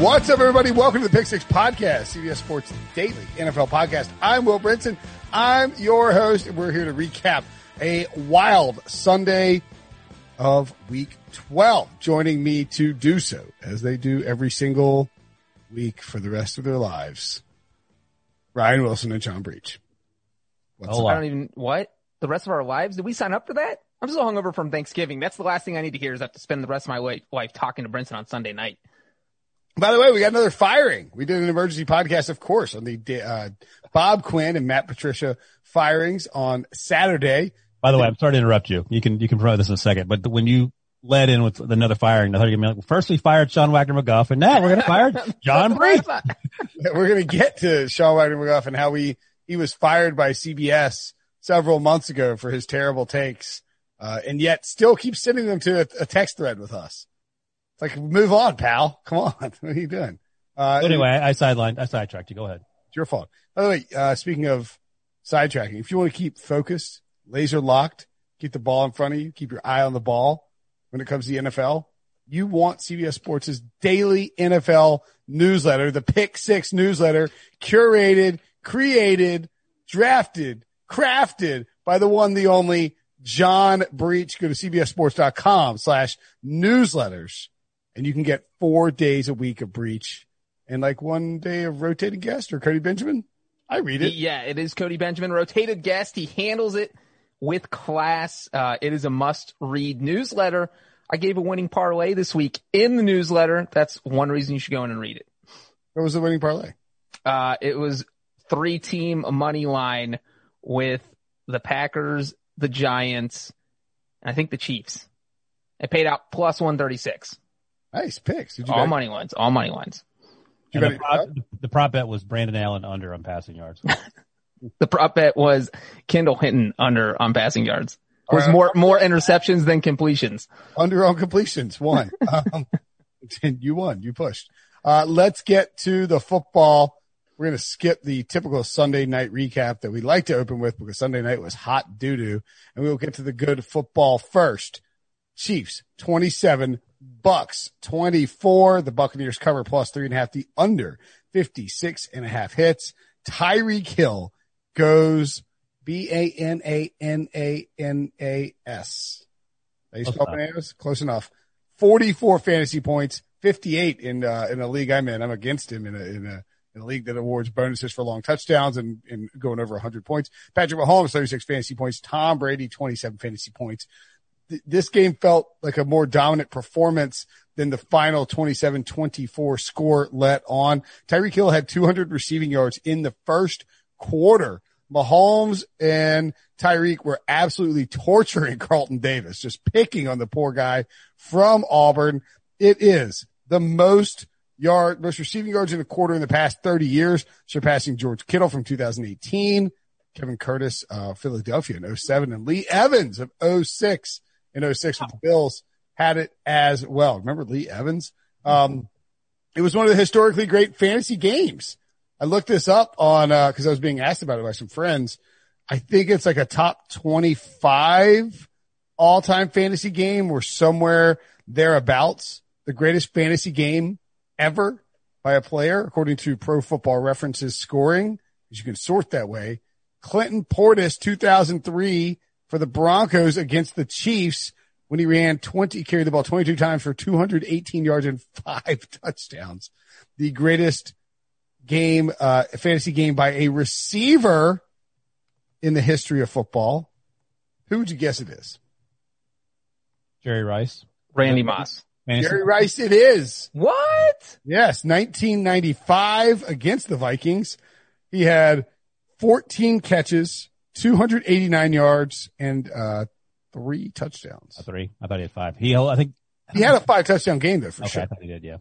What's up, everybody? Welcome to the Pick Six Podcast, CBS Sports Daily NFL Podcast. I'm Will Brinson. I'm your host, and we're here to recap a wild Sunday of Week 12. Joining me to do so, as they do every single week for the rest of their lives, Ryan Wilson and John Breech. What's oh, I don't even what the rest of our lives. Did we sign up for that? I'm still hungover from Thanksgiving. That's the last thing I need to hear is I have to spend the rest of my life, life talking to Brinson on Sunday night. By the way, we got another firing. We did an emergency podcast, of course, on the uh, Bob Quinn and Matt Patricia firings on Saturday. By the way, I'm sorry to interrupt you. You can you can provide this in a second, but when you led in with another firing, I thought you were like, first we fired Sean Wagner McGough, and now we're going to fire John Breech. we're going to get to Sean Wagner McGough and how we he was fired by CBS several months ago for his terrible takes, uh, and yet still keeps sending them to a, a text thread with us. It's like, move on, pal. Come on. What are you doing? Uh, anyway, I sidelined, I sidetracked you. Go ahead. It's your fault. By the way, uh, speaking of sidetracking, if you want to keep focused, laser locked, keep the ball in front of you, keep your eye on the ball when it comes to the NFL, you want CBS Sports' daily NFL newsletter, the Pick Six newsletter, curated, created, drafted, crafted by the one, the only John Breech. Go to cbssports.com slash newsletters and you can get four days a week of Breech and like one day of rotating guest or Cody Benjamin. I read it. Yeah, it is Cody Benjamin, rotated guest. He handles it with class. Uh, it is a must read newsletter. I gave a winning parlay this week in the newsletter. That's one reason you should go in and read it. What was the winning parlay? Uh, it was three team money line with the Packers, the Giants, I think the Chiefs. It paid out plus 136. Nice picks. all bet? money ones. All money lines. The prop, the prop, bet was Brandon Allen under on passing yards. the prop bet was Kendall Hinton under on passing yards. Was right, more more interceptions than completions. Under on completions, one. um, you won. You pushed. Uh, let's get to the football. We're going to skip the typical Sunday night recap that we like to open with because Sunday night was hot doo doo, and we will get to the good football first. Chiefs 27, Bucks 24. The Buccaneers cover plus three and a half. The under 56 and a half hits. Tyreek Hill goes B A N A N A N A S. Are you spell bananas? Close enough. 44 fantasy points, 58 in, uh, in a league I'm in. I'm against him in a, in a, in a league that awards bonuses for long touchdowns and, and going over 100 points. Patrick Mahomes, 36 fantasy points. Tom Brady, 27 fantasy points this game felt like a more dominant performance than the final 27-24 score let on. Tyreek Hill had 200 receiving yards in the first quarter. Mahomes and Tyreek were absolutely torturing Carlton Davis, just picking on the poor guy from Auburn. It is the most yard, most receiving yards in a quarter in the past 30 years, surpassing George Kittle from 2018, Kevin Curtis, uh, Philadelphia in 07 and Lee Evans of 06 in 06 with the Bills had it as well. Remember Lee Evans? Um, it was one of the historically great fantasy games. I looked this up on, uh, cause I was being asked about it by some friends. I think it's like a top 25 all time fantasy game or somewhere thereabouts. The greatest fantasy game ever by a player, according to pro football references scoring, as you can sort that way. Clinton Portis, 2003 for the Broncos against the Chiefs when he ran 20, carried the ball 22 times for 218 yards and five touchdowns. The greatest game, uh, fantasy game by a receiver in the history of football. Who would you guess it is? Jerry Rice. Randy Moss. Jerry Rice it is. What? Yes, 1995 against the Vikings. He had 14 catches, 289 yards and uh, three touchdowns. A three. I thought he had five. He, I think he had a five touchdown game though for okay, sure. I thought he did. Yeah.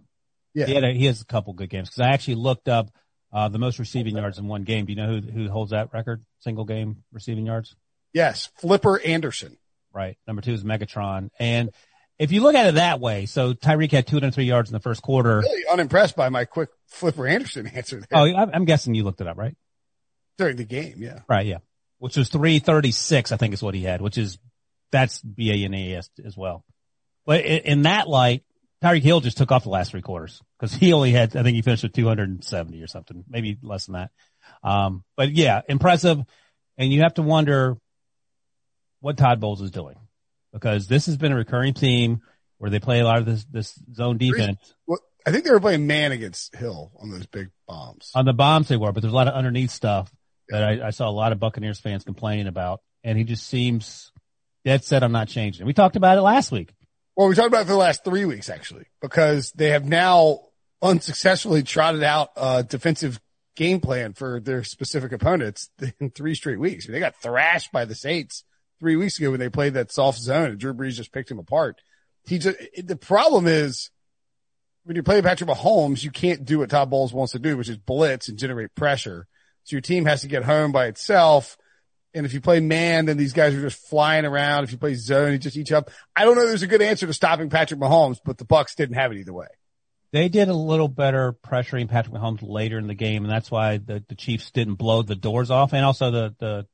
Yeah. He had a, he has a couple good games because I actually looked up uh, the most receiving yards in one game. Do you know who who holds that record? Single game receiving yards. Yes, Flipper Anderson. Right. Number two is Megatron. And if you look at it that way, so Tyreek had 203 yards in the first quarter. Really unimpressed by my quick Flipper Anderson answer there Oh, I- I'm guessing you looked it up, right? during the game. Yeah. Right. Yeah. Which was 336, I think is what he had, which is, that's B-A-N-A-S as well. But in, in that light, Tyreek Hill just took off the last three quarters because he only had, I think he finished with 270 or something, maybe less than that. Um, but yeah, impressive. And you have to wonder what Todd Bowles is doing because this has been a recurring theme where they play a lot of this, this zone defense. Well, I think they were playing man against Hill on those big bombs. On the bombs they were, but there's a lot of underneath stuff that I, I saw a lot of Buccaneers fans complaining about. And he just seems dead set on not changing. We talked about it last week. Well, we talked about it for the last three weeks actually, because they have now unsuccessfully trotted out a defensive game plan for their specific opponents in three straight weeks. They got thrashed by the Saints three weeks ago when they played that soft zone and Drew Brees just picked him apart. He just, the problem is when you play Patrick Mahomes, you can't do what Todd Bowles wants to do, which is blitz and generate pressure. So your team has to get home by itself. And if you play man, then these guys are just flying around. If you play zone, you just each up. I don't know. There's a good answer to stopping Patrick Mahomes, but the Bucks didn't have it either way. They did a little better pressuring Patrick Mahomes later in the game, and that's why the, the Chiefs didn't blow the doors off, and also the the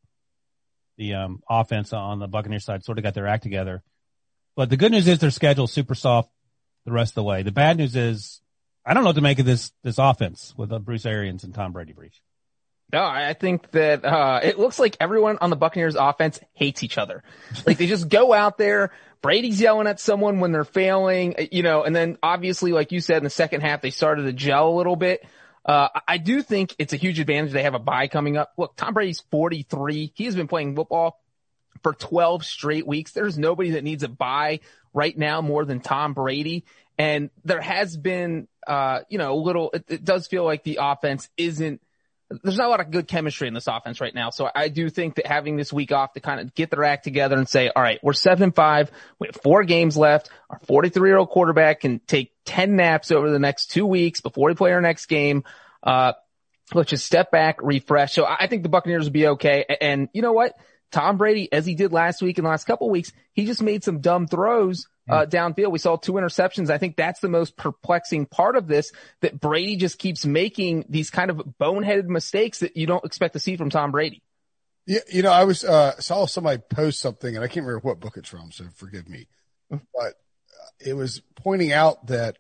the um, offense on the Buccaneers side sort of got their act together. But the good news is their schedule is super soft the rest of the way. The bad news is I don't know what to make of this this offense with uh, Bruce Arians and Tom Brady Breech. No, I think that uh, it looks like everyone on the Buccaneers offense hates each other. Like they just go out there. Brady's yelling at someone when they're failing, you know, and then obviously, like you said, in the second half, they started to gel a little bit. Uh, I do think it's a huge advantage. They have a bye coming up. Look, Tom Brady's 43. He has been playing football for 12 straight weeks. There's nobody that needs a bye right now more than Tom Brady. And there has been, uh, you know, a little, it, it does feel like the offense isn't there's not a lot of good chemistry in this offense right now. So I do think that having this week off to kind of get their act together and say, all right, we're seven and five. We have four games left. Our 43 year old quarterback can take 10 naps over the next two weeks before we play our next game. Uh, let's just step back, refresh. So I think the Buccaneers will be okay. And you know what? Tom Brady, as he did last week and the last couple of weeks, he just made some dumb throws uh, downfield. We saw two interceptions. I think that's the most perplexing part of this, that Brady just keeps making these kind of boneheaded mistakes that you don't expect to see from Tom Brady. Yeah, you know, I was uh saw somebody post something, and I can't remember what book it's from, so forgive me. But uh, it was pointing out that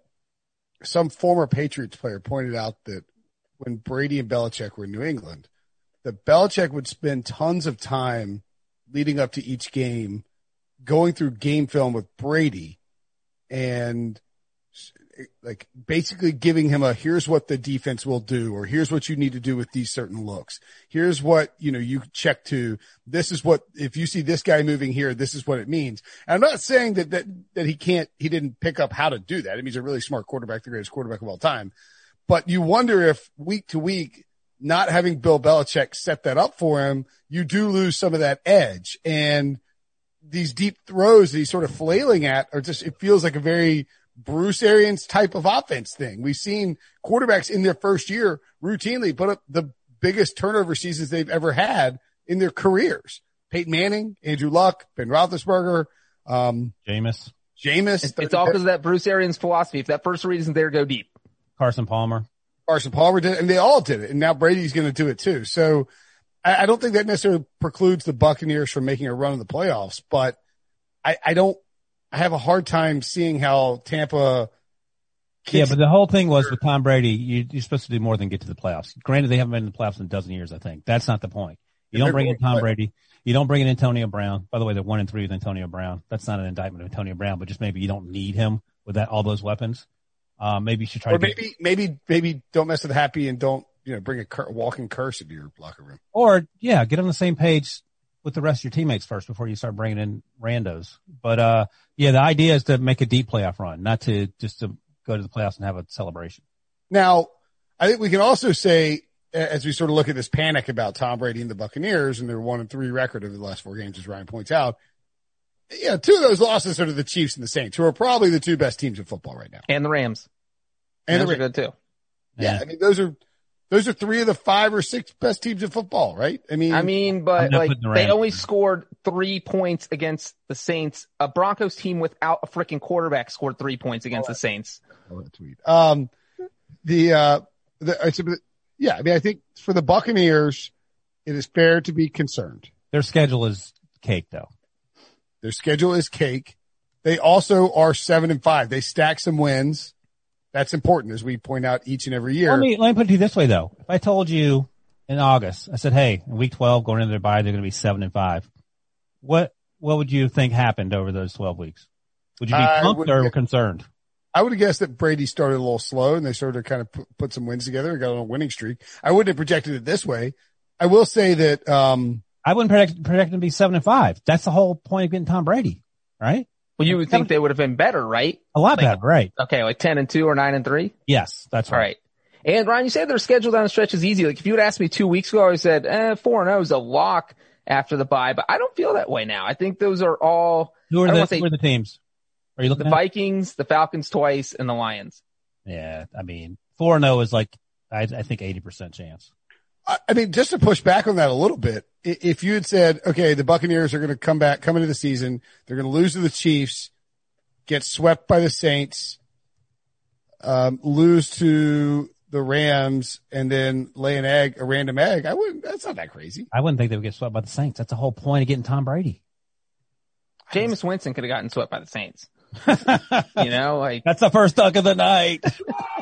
some former Patriots player pointed out that when Brady and Belichick were in New England, that Belichick would spend tons of time leading up to each game going through game film with Brady and like basically giving him a here's what the defense will do or here's what you need to do with these certain looks. Here's what, you know, you check to this is what if you see this guy moving here, this is what it means. And I'm not saying that that that he can't he didn't pick up how to do that. I mean he's a really smart quarterback, the greatest quarterback of all time. But you wonder if week to week not having Bill Belichick set that up for him, you do lose some of that edge. And these deep throws that he's sort of flailing at are just, it feels like a very Bruce Arians type of offense thing. We've seen quarterbacks in their first year routinely put up the biggest turnover seasons they've ever had in their careers. Peyton Manning, Andrew Luck, Ben Roethlisberger, um, Jameis, Jameis. It's, it's all because of that Bruce Arians philosophy. If that first read isn't there, go deep. Carson Palmer. Carson Palmer did, it, and they all did it. And now Brady's going to do it too. So I, I, don't think that necessarily precludes the Buccaneers from making a run in the playoffs, but I, I don't, I have a hard time seeing how Tampa. Yeah, but the whole thing was with Tom Brady, you, are supposed to do more than get to the playoffs. Granted, they haven't been in the playoffs in a dozen years, I think. That's not the point. You don't bring in Tom Brady. You don't bring in Antonio Brown. By the way, they're one and three with Antonio Brown. That's not an indictment of Antonio Brown, but just maybe you don't need him with that, all those weapons. Uh, maybe you should try or to maybe, get, maybe, maybe don't mess with happy and don't, you know, bring a cur- walking curse into your locker room. Or yeah, get on the same page with the rest of your teammates first before you start bringing in randos. But, uh, yeah, the idea is to make a deep playoff run, not to just to go to the playoffs and have a celebration. Now, I think we can also say as we sort of look at this panic about Tom Brady and the Buccaneers and their one and three record over the last four games, as Ryan points out, yeah, two of those losses are to the Chiefs and the Saints, who are probably the two best teams in football right now. And the Rams. And Rams the are good too. Yeah, I mean those are those are three of the five or six best teams in football, right? I mean, I mean, but like the they only scored three points against the Saints. A Broncos team without a freaking quarterback scored three points against the Saints. Oh, that tweet. Um, the, uh, the, it's a- yeah, I mean, I think for the Buccaneers, it is fair to be concerned. Their schedule is cake though. Their schedule is cake. They also are seven and five. They stack some wins. That's important as we point out each and every year. Let me, let me put it to you this way though. If I told you in August, I said, Hey, in week 12 going into their bye, they're going to be seven and five. What, what would you think happened over those 12 weeks? Would you be pumped or concerned? I would have guessed that Brady started a little slow and they started to kind of put, put some wins together and got on a winning streak. I wouldn't have projected it this way. I will say that, um, I wouldn't project, project them to be seven and five. That's the whole point of getting Tom Brady, right? Well, you would think they would have been better, right? A lot Like- better, right? Okay, like ten and two or nine and three. Yes, that's All right. And Ryan, you said their schedule down the stretch is easy. Like if you had asked me two weeks ago, I would said, eh, four and zero is a lock after the bye, but I don't feel that way now. I think those are all Who are the, say- who are the teams? Are you the looking at? The Vikings, the Falcons twice, and the Lions. Yeah, I mean, four and zero is like I, I think eighty percent chance. I I mean, just to push back on that a little bit, if you had said, okay, the Buccaneers are going to come back, come into the season, they're going to lose to the Chiefs, get swept by the Saints, um, lose to the Rams, and then lay an egg, a random egg, I wouldn't, that's not that crazy. I wouldn't think they would get swept by the Saints. That's the whole point of getting Tom Brady. Jameis Winston could have gotten swept by the Saints. You know, like That's the first dunk of the night.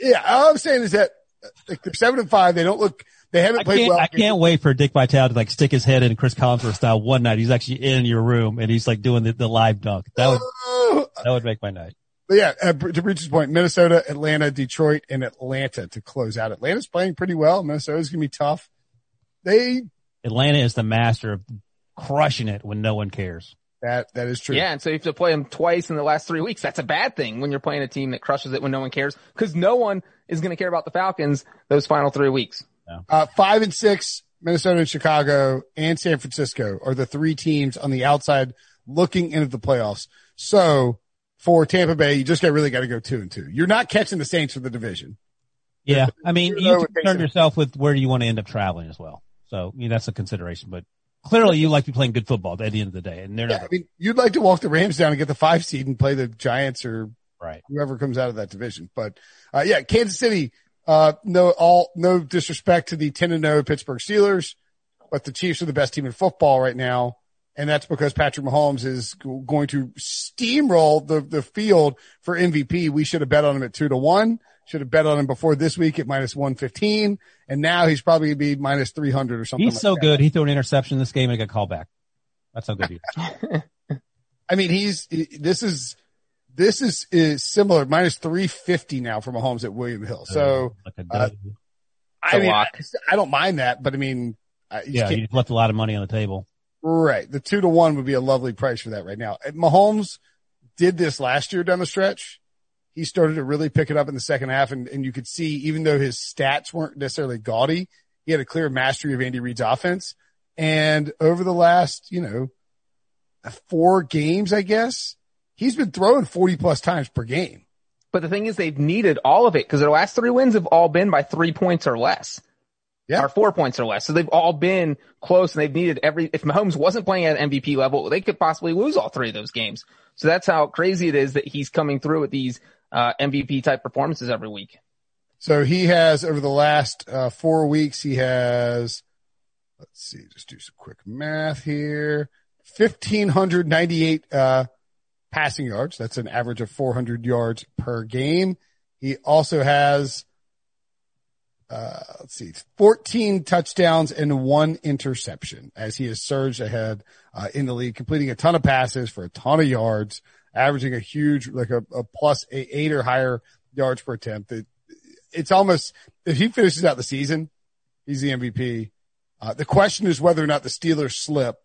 Yeah, all I'm saying is that uh, like, they're seven and five. They don't look, they haven't I played well. I can't wait for Dick Vitale to like stick his head in Chris Collinsworth style one night. He's actually in your room and he's like doing the, the live dunk. That would, Oh, that would make my night. But yeah, uh, to Breech's point, Minnesota, Atlanta, Detroit, and Atlanta to close out. Atlanta's playing pretty well. Minnesota's gonna be tough. They Atlanta is the master of crushing it when no one cares. That that is true. yeah, and so you have to play them twice in the last three weeks. That's a bad thing when you're playing a team that crushes it when no one cares, because no one is going to care about the Falcons those final three weeks. Uh, five and six, Minnesota and Chicago and San Francisco are the three teams on the outside looking into the playoffs. So for Tampa Bay, you just got really got to go two and two. You're not catching the Saints for the division. Yeah. I mean, You you know have it to takes concern yourself with where you want to end up traveling as well. So, I mean, that's a consideration, but clearly you like to be playing good football at the end of the day and they're Yeah, not I mean, you'd like to walk the Rams down and get the five seed and play the Giants or right. whoever comes out of that division. But uh, yeah, Kansas City. Uh, no, all no disrespect to the ten and no Pittsburgh Steelers, but the Chiefs are the best team in football right now, and that's because Patrick Mahomes is going to steamroll the the field for MVP. We should have bet on him at two to one. Should have bet on him before this week at minus one fifteen, and now he's probably gonna be minus three hundred or something. He's like so that. good. He threw an interception in this game and got called back. That's how good he is. I mean, he's this is this is, is similar minus three fifty now for Mahomes at William Hill. So. like a uh, dud. I a mean, I, lock. I don't mind that, but I mean, I, you yeah, can't- you left a lot of money on the table. right. The two to one would be a lovely price for that right now. And Mahomes did this last year down the stretch. He started to really pick it up in the second half and, and you could see, even though his stats weren't necessarily gaudy, he had a clear mastery of Andy Reid's offense. And over the last, you know, four games, I guess, he's been throwing 40 plus times per game. But the thing is, they've needed all of it because their last three wins have all been by three points or less. Yeah. Or four points or less. So they've all been close and they've needed every, if Mahomes wasn't playing at MVP level, they could possibly lose all three of those games. So that's how crazy it is that he's coming through with these, uh, MVP type performances every week. So he has over the last uh, four weeks, he has, let's see, just do some quick math here. 1598, uh, passing yards. That's an average of 400 yards per game. He also has, uh, let's see, 14 touchdowns and one interception as he has surged ahead, uh, in the league, completing a ton of passes for a ton of yards, averaging a huge, like a, a plus eight or higher yards per attempt. It, it's almost, if he finishes out the season, he's the MVP. Uh, the question is whether or not the Steelers slip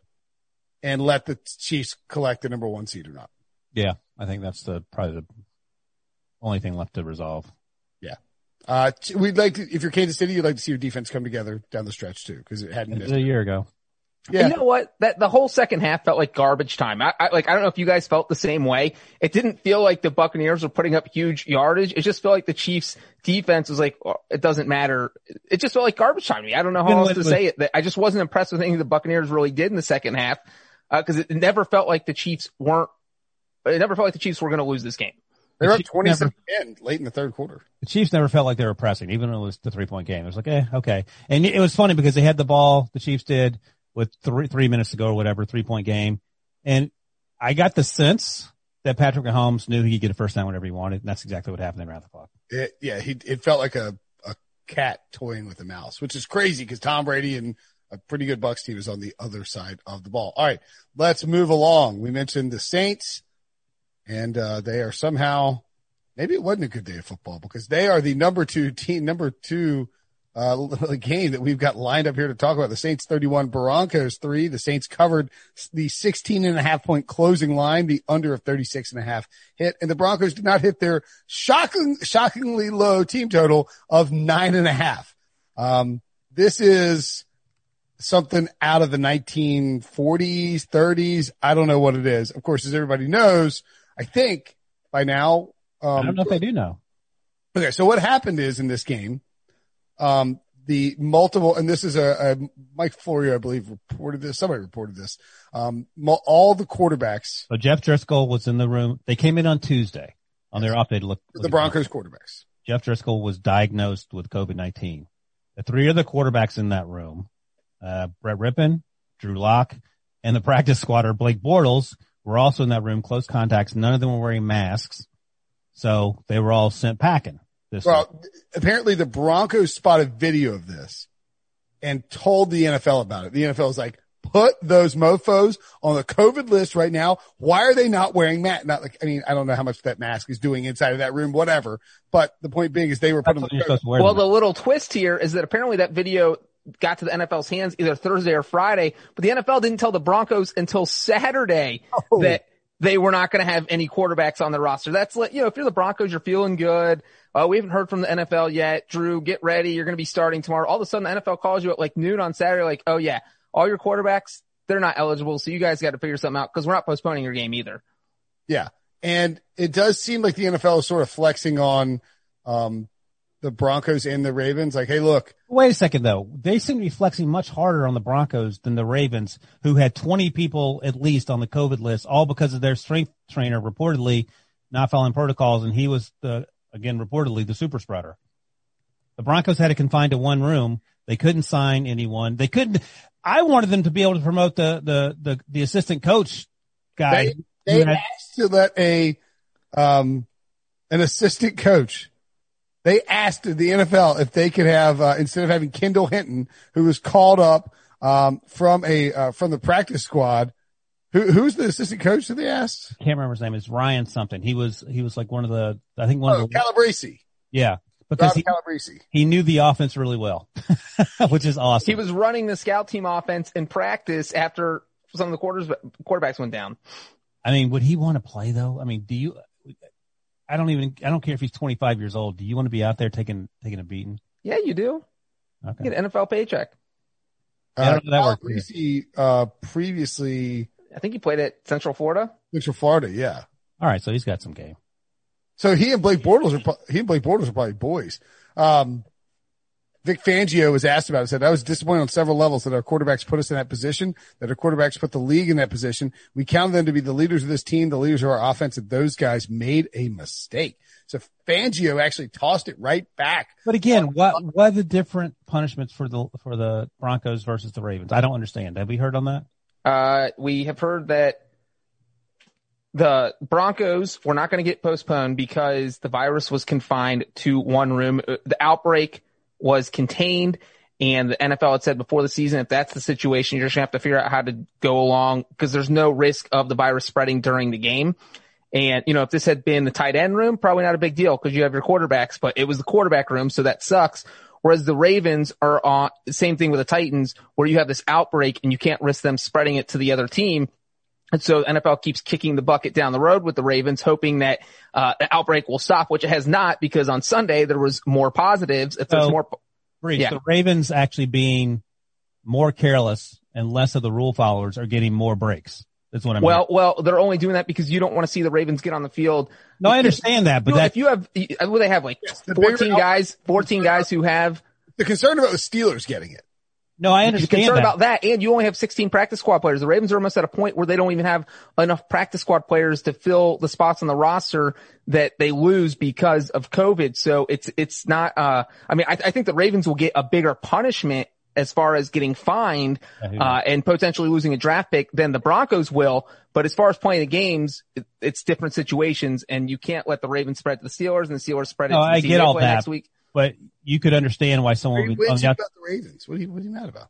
and let the Chiefs collect the number one seed or not. Yeah, I think that's the probably the only thing left to resolve. Yeah. Uh, we'd like to, if you're Kansas City, you'd like to see your defense come together down the stretch too, because it hadn't a year ago. Yeah. You know what? That the whole second half felt like garbage time. I, I like I don't know if you guys felt the same way. It didn't feel like the Buccaneers were putting up huge yardage. It just felt like the Chiefs defense was like oh, it doesn't matter. It just felt like garbage time to me. I don't know how Even else with- to with- say it. I just wasn't impressed with anything the Buccaneers really did in the second half because it never felt like the Chiefs weren't. It never felt like the Chiefs were going to lose this game. They were up 27 10 late in the third quarter. The Chiefs never felt like they were pressing, even when it was the three point game. It was like, eh, okay. And it was funny because they had the ball, the Chiefs did, with three, three minutes to go or whatever, three point game. And I got the sense that Patrick Mahomes knew he could get a first down whenever he wanted. And that's exactly what happened around the clock. It, yeah, he, it felt like a, a cat toying with a mouse, which is crazy because Tom Brady and a pretty good Bucks team is on the other side of the ball. All right, let's move along. We mentioned the Saints and, uh, they are somehow, maybe it wasn't a good day of football because they are the number two team, number two, uh, the game that we've got lined up here to talk about. The Saints 31, Broncos three. The Saints covered the 16 and a half point closing line, the under of 36 and a half hit, and the Broncos did not hit their shocking, shockingly low team total of nine and a half. Um, this is something out of the 1940s, 30s. I don't know what it is. Of course, as everybody knows, I think by now, um, I don't know if they do know. Okay, so what happened is in this game, um, the multiple, and this is a, a Mike Florio, I believe, reported this. Somebody reported this. Um, all the quarterbacks, So Jeff Driskel was in the room. They came in on Tuesday on their off day to look. the Broncos quarterbacks. Jeff Driskel was diagnosed with COVID-19. The three other quarterbacks in that room, uh, Brett Rypien, Drew Lock, and the practice squatter Blake Bortles were also in that room, close contacts. None of them were wearing masks. So they were all sent packing. This week. Well, apparently the Broncos spotted video of this and told the NFL about it. The NFL is like, put those mofos on the COVID list right now. Why are they not wearing masks? Not like, I mean, I don't know how much that mask is doing inside of that room, whatever. But the point being is they were put on the when you're supposed to wear Well, them. the little twist here is that apparently that video got to the NFL's hands either Thursday or Friday, but the NFL didn't tell the Broncos until Saturday Oh. that they were not going to have any quarterbacks on the roster. That's like, you know, if you're the Broncos, you're feeling good. Uh, we haven't heard from the NFL yet. Drew, get ready. You're going to be starting tomorrow. All of a sudden the NFL calls you at like noon on Saturday, like, oh yeah, all your quarterbacks, they're not eligible. So you guys got to figure something out because we're not postponing your game either. Yeah. And it does seem like the NFL is sort of flexing on, um, the Broncos and the Ravens. Like, hey, look, Wait a second though. They seem to be flexing much harder on the Broncos than the Ravens, who had 20 people at least on the COVID list, all because of their strength trainer reportedly not following protocols. And he was the, again, reportedly the super spreader. The Broncos had it confined to one room. They couldn't sign anyone. They couldn't, I wanted them to be able to promote the, the, the, the assistant coach guy. they, they asked to let a, um, an assistant coach. They asked the NFL if they could have, uh, instead of having Kendall Hinton, who was called up, um, from a, uh, from the practice squad. Who, who's the assistant coach that they asked? can't remember his name. It's Ryan something. He was, he was like one of the, I think one Oh, of the, Calabrese. yeah, because Rob he, Calabrese. he knew the offense really well, which is awesome. He was running the scout team offense in practice after some of the quarters, quarterbacks went down. I mean, would he want to play though? I mean, do you? I don't even. I don't care if he's 25 years old. Do you want to be out there taking taking a beating? Yeah, you do. Okay. You get an NFL paycheck. Yeah, I Uh, don't know that works either. Calabrese, uh, previously, I think he played at Central Florida. Central Florida. Yeah. All right, so he's got some game. So he and Blake Bortles are he and Blake Bortles are probably boys. Um, Vic Fangio was asked about it. Said I was disappointed on several levels that our quarterbacks put us in that position. That our quarterbacks put the league in that position. We counted them to be the leaders of this team, the leaders of our offense, and those guys made a mistake. So Fangio actually tossed it right back. But again, what what are the different punishments for the for the Broncos versus the Ravens? I don't understand. Have we heard on that? Uh, we have heard that the Broncos were not going to get postponed because the virus was confined to one room. Uh, The outbreak was contained and the NFL had said before the season, if that's the situation, you're just gonna have to figure out how to go along because there's no risk of the virus spreading during the game. And, you know, if this had been the tight end room, probably not a big deal because you have your quarterbacks, but it was the quarterback room. So that sucks. Whereas the Ravens are on the same thing with the Titans where you have this outbreak and you can't risk them spreading it to the other team. And so NFL keeps kicking the bucket down the road with the Ravens, hoping that uh, the outbreak will stop, which it has not because on Sunday there was more positives. If there's So- more, Breech. Yeah. The Ravens actually being more careless and less of the rule followers are getting more breaks. That's what I mean. well, well, they're only doing that because you don't want to see the Ravens get on the field. no, I understand that, but You that if you have, well, they have like the 14 out- guys, 14 guys who have The concern about the Steelers getting it. no, I understand concerned that. about that, and you only have 16 practice squad players. The Ravens are almost at a point where they don't even have enough practice squad players to fill the spots on the roster that they lose because of COVID. So it's it's not. Uh, I mean, I, I think the Ravens will get a bigger punishment as far as getting fined uh, and potentially losing a draft pick than the Broncos will. But as far as playing the games, it, it's different situations, and you can't let the Ravens spread to the Steelers and the Steelers spread it No, to the I get all that. next week. but you could understand why someone would, on wins about the Ravens. What are you, what are you mad about?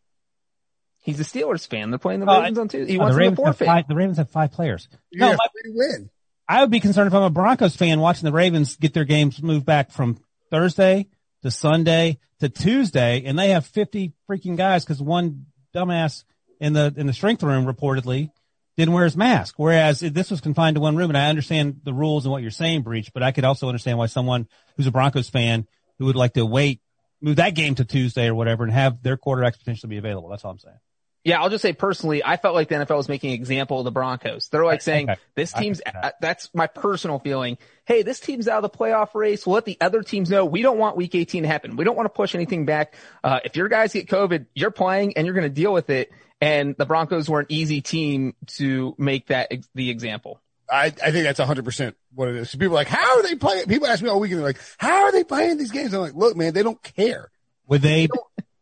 He's a Steelers fan. They're playing the Oh, I- Ravens on Tuesday. He Oh, wants the them to Ravens have forfeit. five, the Ravens have five players. You No, have my- win. I would be concerned if I'm a Broncos fan watching the Ravens get their games moved back from Thursday to Sunday to Tuesday, and they have 50 freaking guys because one dumbass in the in the strength room reportedly didn't wear his mask. Whereas this was confined to one room, and I understand the rules and what you're saying, Breech, but I could also understand why someone who's a Broncos fan who would like to wait, move that game to Tuesday or whatever, and have their quarterbacks potentially be available. That's all I'm saying. Yeah, I'll just say personally, I felt like the NFL was making an example of the Broncos. They're like saying, Okay. this team's, that. uh, that's my personal feeling. Hey, this team's out of the playoff race. We'll let the other teams know we don't want week 18 to happen. We don't want to push anything back. Uh, if your guys get COVID, you're playing and you're going to deal with it. And the Broncos were an easy team to make that ex- the example. I, I think that's 100% what it is. So people are like, how are they playing? People ask me all weekend, they're like, how are they playing these games? I'm like, look, man, they don't care. Would they,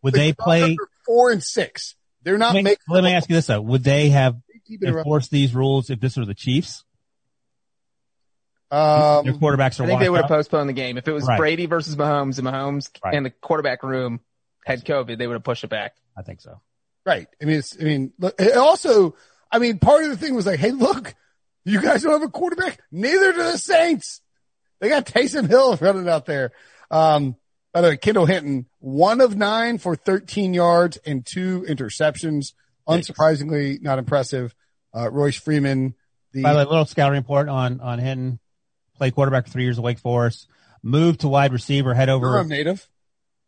would they play? They're four and six. They're not Let me, making. let me ask you this though. Would they have keep enforced these rules if this were the Chiefs? Their Um, quarterbacks are I think they would have postponed the game. If it was Right. Brady versus Mahomes and Mahomes Right. and the quarterback room had COVID, they would have pushed it back. I think so. right. I mean, I mean, also, I mean, part of the thing was like, hey, look, you guys don't have a quarterback. Neither do the Saints. They got Taysom Hill running out there. Um, by the way, Kendall Hinton, one of nine for 13 yards and two interceptions. Unsurprisingly, not impressive. Uh, Royce Freeman, the, By the way, little scouting report on on Hinton. Played quarterback for three years at Wake Forest. Moved to wide receiver. Head over. Durham native.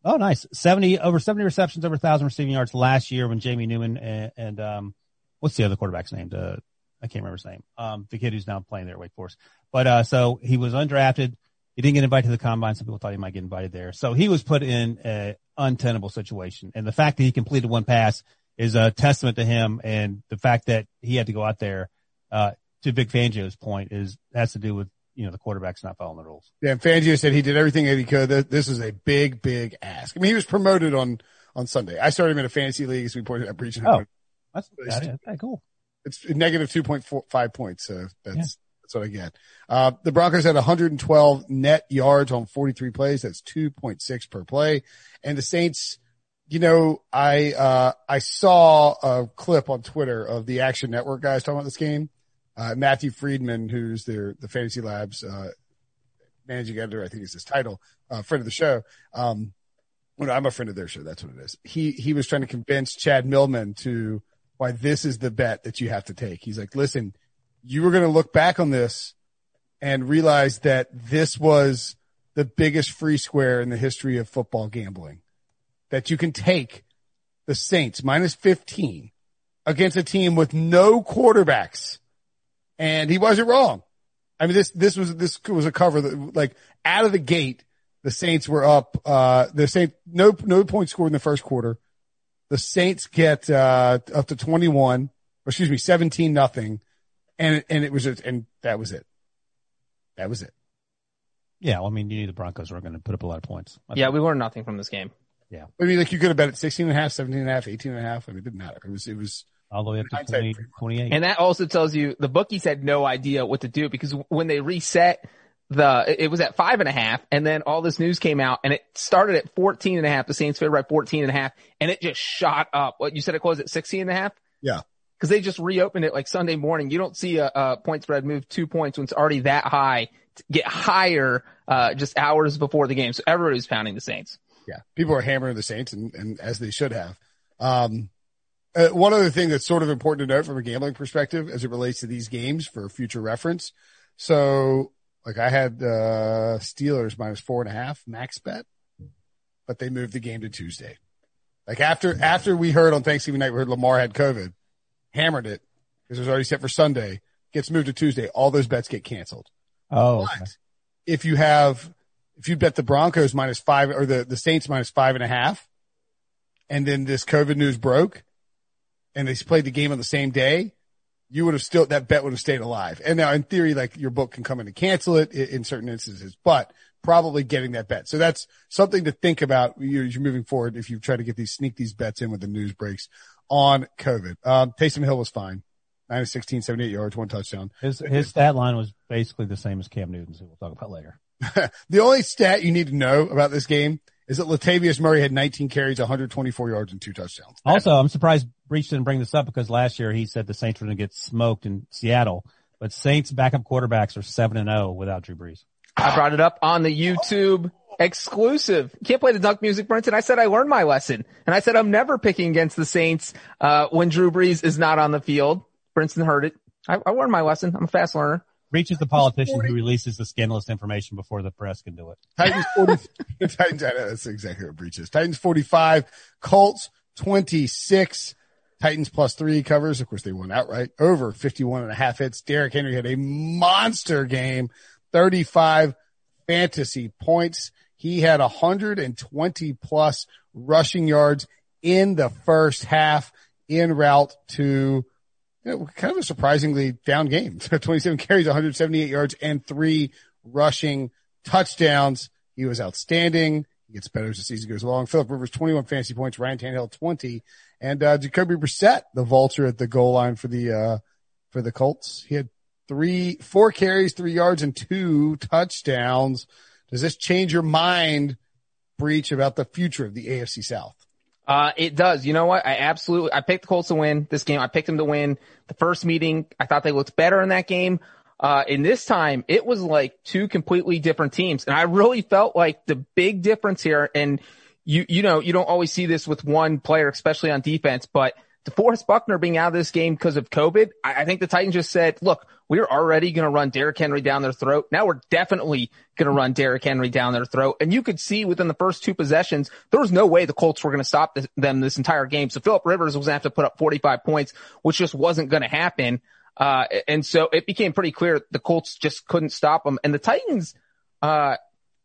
Oh, nice. Seventy over seventy receptions, over thousand receiving yards last year when Jamie Newman and, and um, what's the other quarterback's name? Uh, I can't remember his name. Um, the kid who's now playing there at Wake Forest. But uh, so he was undrafted. He didn't get invited to the combine. Some people thought he might get invited there. So he was put in an untenable situation. And the fact that he completed one pass is a testament to him. And the fact that he had to go out there, uh, to Vic Fangio's point is, has to do with, you know, the quarterback's not following the rules. Yeah, and Fangio said he did everything that he could. This is a big, big ask. I mean, he was promoted on, on Sunday. I started him in a fantasy league as we pointed out, breaching. Oh. That's, that's, that's cool. It's negative 2.5 points. So that's, that's what I get. Uh, the Broncos had 112 net yards on 43 plays. That's 2.6 per play. And the Saints, you know, I, uh, I saw a clip on Twitter of the Action Network guys talking about this game. Uh, Matthew Freedman, who's their, the Fantasy Labs, uh, managing editor, I think is his title, uh, friend of the show. Um, well, I'm a friend of their show. That's what it is. He, he was trying to convince Chad Millman to why this is the bet that you have to take. He's like, listen, you were going to look back on this and realize that this was the biggest free square in the history of football gambling. That you can take the Saints minus 15 against a team with no quarterbacks. And he wasn't wrong. I mean, this, this was, this was a cover that like out of the gate, the Saints were up, uh, the Saints, no, no points scored in the first quarter. The Saints get, uh, up to 21, or excuse me, 17 nothing. And, and it was, and that was it. That was it. Yeah. Well, I mean, you knew the Broncos were going to put up a lot of points. That's Yeah, we learned nothing from this game. Yeah. I mean, like you could have bet it 16 and a half, 17 and a half, 18 and a half. I mean, it didn't matter. It was, it was, all the way up to 20, 28. And that also tells you the bookies had no idea what to do because when they reset the, it was at five and a half and then all this news came out and it started at 14 and a half. The Saints favored by 14 and a half and it just shot up. What you said it closed at 16 and a half? Yeah. Cause they just reopened it like Sunday morning. You don't see a, a point spread move two points when it's already that high to get higher, uh, just hours before the game. So everybody's pounding the Saints. yeah, people are hammering the Saints and, and as they should have. Um, Uh, one other thing that's sort of important to note from a gambling perspective as it relates to these games for future reference. So like I had, uh, Steelers minus four and a half max bet, but they moved the game to Tuesday. Like after, after we heard on Thanksgiving night, we heard Lamar had COVID, hammered it because it was already set for Sunday, gets moved to Tuesday. All those bets get canceled. Oh, okay. If you have, if you bet the Broncos minus five or the, the Saints minus five and a half, and then this COVID news broke and they played the game on the same day, you would have still, that bet would have stayed alive. And now in theory, like your book can come in and cancel it in, in certain instances, but probably getting that bet. So that's something to think about as you're moving forward if you try to get these, sneak these bets in with the news breaks on COVID. Um, Taysom Hill was fine. 9 of 16, 78 yards, one touchdown. His his stat line was basically the same as Cam Newton's, who we'll talk about later. the only stat you need to know about this game is that Latavius Murray had 19 carries, 124 yards, and two touchdowns. Also, I'm surprised Breach didn't bring this up because last year he said the Saints were going to get smoked in Seattle, but Saints backup quarterbacks are seven and zero without Drew Brees. I brought it up on the YouTube exclusive. Can't play the dunk music, Brinson. I said I learned my lesson, and I said I'm never picking against the Saints uh, when Drew Brees is not on the field. Brinson heard it. I, I learned my lesson. I'm a fast learner. Breech is the politician who releases the scandalous information before the press can do it. Titans 40, Titans, I know, that's exactly what Breech is. Titans 45, Colts 26, Titans plus three covers. Of course, they won outright over 51 and a half hits. Derrick Henry had a monster game, 35 fantasy points. He had 120 plus rushing yards in the first half en route to you know, kind of a surprisingly down game. 27 carries, 178 yards and three rushing touchdowns. He was outstanding. He gets better as the season goes along. Philip Rivers, 21 fantasy points. Ryan Tannehill, 20 and, uh, Jacoby Brissett, the vulture at the goal line for the, uh, for the Colts. He had three, four carries, three yards and two touchdowns. Does this change your mind, Breech, about the future of the AFC South? Uh, it does. You know what? I absolutely, I picked the Colts to win this game. I picked them to win the first meeting. I thought they looked better in that game. Uh, in this time, it was like two completely different teams. And I really felt like the big difference here, and you, you know, you don't always see this with one player, especially on defense, but DeForest Buckner being out of this game because of COVID, I, I think the Titans just said, look, we're already going to run Derrick Henry down their throat. Now we're definitely going to run Derrick Henry down their throat. And you could see within the first two possessions, there was no way the Colts were going to stop this, them this entire game. So Philip Rivers was going to have to put up 45 points, which just wasn't going to happen. Uh, and so it became pretty clear the Colts just couldn't stop them. And the Titans, uh,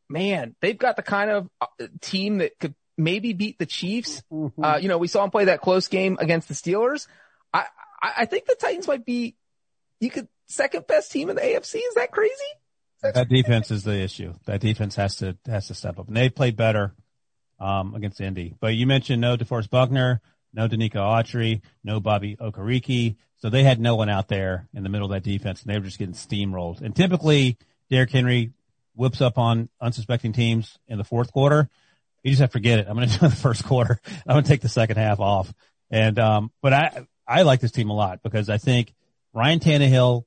man, they've got the kind of uh, team that could maybe beat the Chiefs. Uh, you know, we saw them play that close game against the Steelers. I, I, I think the Titans might be, you could second best team in the AFC. Is that crazy? That defense is the issue. That defense has to has to step up, and they played better um, against Indy. But you mentioned no DeForest Buckner, no Denico Autry, no Bobby Okereke, so they had no one out there in the middle of that defense, and they were just getting steamrolled. And typically, Derrick Henry whips up on unsuspecting teams in the fourth quarter. You just have to forget it. I'm going to do the first quarter. I'm going to take the second half off. And um, but I I like this team a lot because I think Ryan Tannehill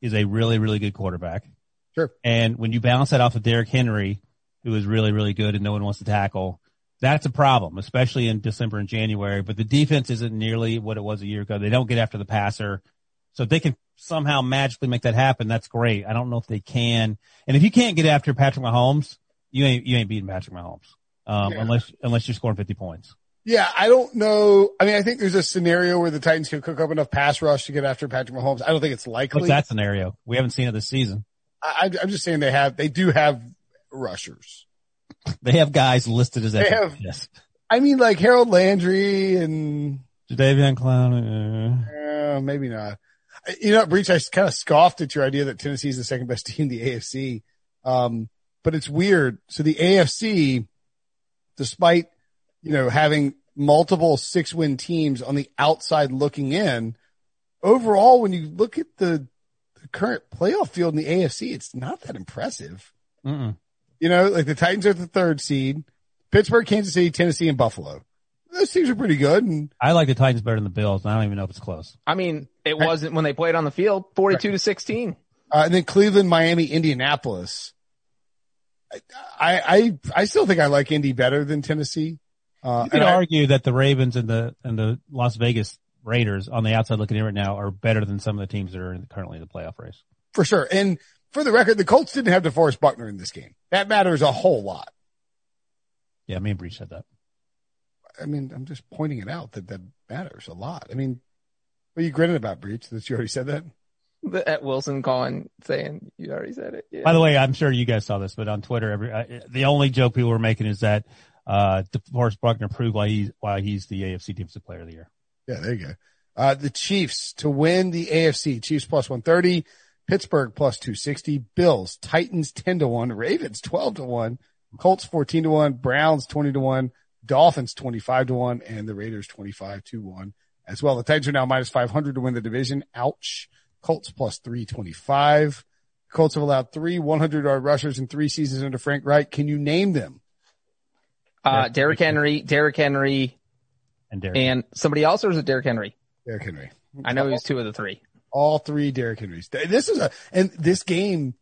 is a really really good quarterback. Sure. And when you balance that off of Derrick Henry, who is really, really good and no one wants to tackle, that's a problem, especially in December and January. But the defense isn't nearly what it was a year ago. They don't get after the passer. So if they can somehow magically make that happen, that's great. I don't know if they can. And if you can't get after Patrick Mahomes, you ain't, you ain't beating Patrick Mahomes. Um, Yeah. unless, unless you're scoring 50 points. Yeah, I don't know. I mean, I think there's a scenario where the Titans can cook up enough pass rush to get after Patrick Mahomes. I don't think it's likely. What's that scenario? We haven't seen it this season. I, I'm just saying they have, they do have rushers. They have guys listed as They have- Yes. I mean, like Harold Landry and Jadeveon Clowney. Uh, maybe not. You know, Breech, I kind of scoffed at your idea that Tennessee is the second best team in the AFC. Um, but it's weird. So the AFC, despite, you know, having multiple six win teams on the outside looking in, overall, when you look at the, the current playoff field in the AFC, it's not that impressive. mm-mm. You know, like the Titans are the third seed, Pittsburgh, Kansas City, Tennessee, and Buffalo. Those teams are pretty good. And I like the Titans better than the Bills. and I don't even know if it's close. I mean, it wasn't when they played on the field, 42 to 16. Uh, and then Cleveland, Miami, Indianapolis. I, I, I still think I like Indy better than Tennessee. Uh, You could and I- argue that the Ravens and the and the Las Vegas Raiders on the outside looking in right now are better than some of the teams that are in, currently in the playoff race. for sure. And for the record, the Colts didn't have DeForest Buckner in this game. That matters a whole lot. Yeah, me and Breech said that. I mean, I'm just pointing it out that that matters a lot. I mean, what are you grinning about, Breech? That you already said that? The- At Wilson calling saying you already said it. Yeah. By the way, I'm sure you guys saw this, but on Twitter, every uh, the only joke people were making is that uh, DeForest Buckner proved why he's why he's the AFC Defensive Player of the Year. Yeah, there you go. Uh, the Chiefs to win the AFC. Chiefs plus 130, Pittsburgh plus 260, Bills, Titans 10 to 1, Ravens 12 to 1, Colts 14 to 1, Browns 20 to 1, Dolphins 25 to 1, and the Raiders 25 to 1 as well. The Titans are now minus 500 to win the division. Ouch. Colts plus 325. Colts have allowed three 100 yard rushers in three seasons under Frank Reich. Can you name them? uh, Derrick Henry, Derrick Henry, And Derek. and somebody else, or is it Derrick Henry? Derrick Henry. I know he was two of the three. all three Derrick Henrys. This is a, and this game,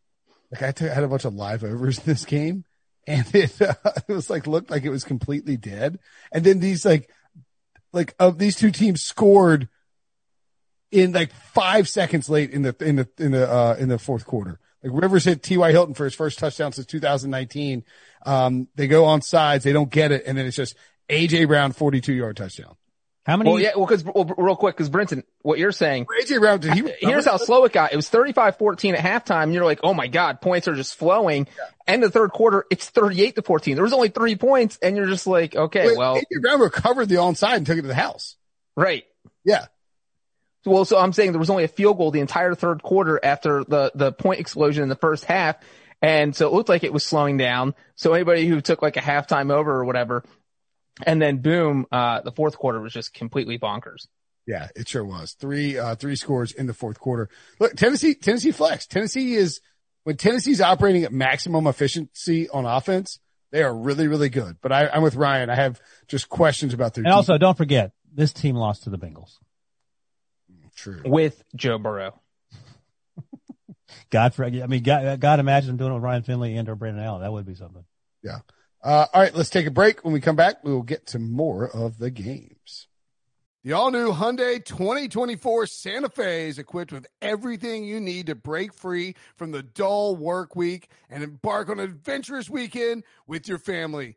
like I I had a bunch of live overs in this game and it, uh, it was like, looked like it was completely dead. And then these like, like of these two teams scored in like five seconds late in the, in the, in the, uh, in the fourth quarter. Like Rivers hit T.Y. Hilton for his first touchdown since 2019. Um, they go on sides. They don't get it. And then it's just AJ Brown, 42 yard touchdown. How many? Well, yeah, well, cause, well, real quick, cause Brenton, what you're saying, AJ Brown, did he? here's how slow it got. It was 35-14 at halftime. And you're like, oh my God, points are just flowing. End of the third quarter, it's 38 to 14. There was only three points and you're just like, okay, Wait, well, AJ Brown recovered the onside and took it to the house. right. Yeah. Well, so I'm saying there was only a field goal the entire third quarter after the, the point explosion in the first half. And so it looked like it was slowing down. So anybody who took like a halftime over or whatever, and then boom, uh, the fourth quarter was just completely bonkers. Yeah, it sure was. Three, uh, three scores in the fourth quarter. Look, Tennessee, Tennessee flex. Tennessee is, when Tennessee's operating at maximum efficiency on offense, they are really, really good. But I, I'm with Ryan. I have just questions about their and also, don't forget this team lost to the Bengals. Team. True. With Joe Burrow. God, for, I mean, God, God, imagine them doing it with Ryan Finley and or Brandon Allen. That would be something. Yeah. Uh, all right, let's take a break. When we come back, we will get to more of the games. The all new Hyundai 2024 Santa Fe is equipped with everything you need to break free from the dull work week and embark on an adventurous weekend with your family.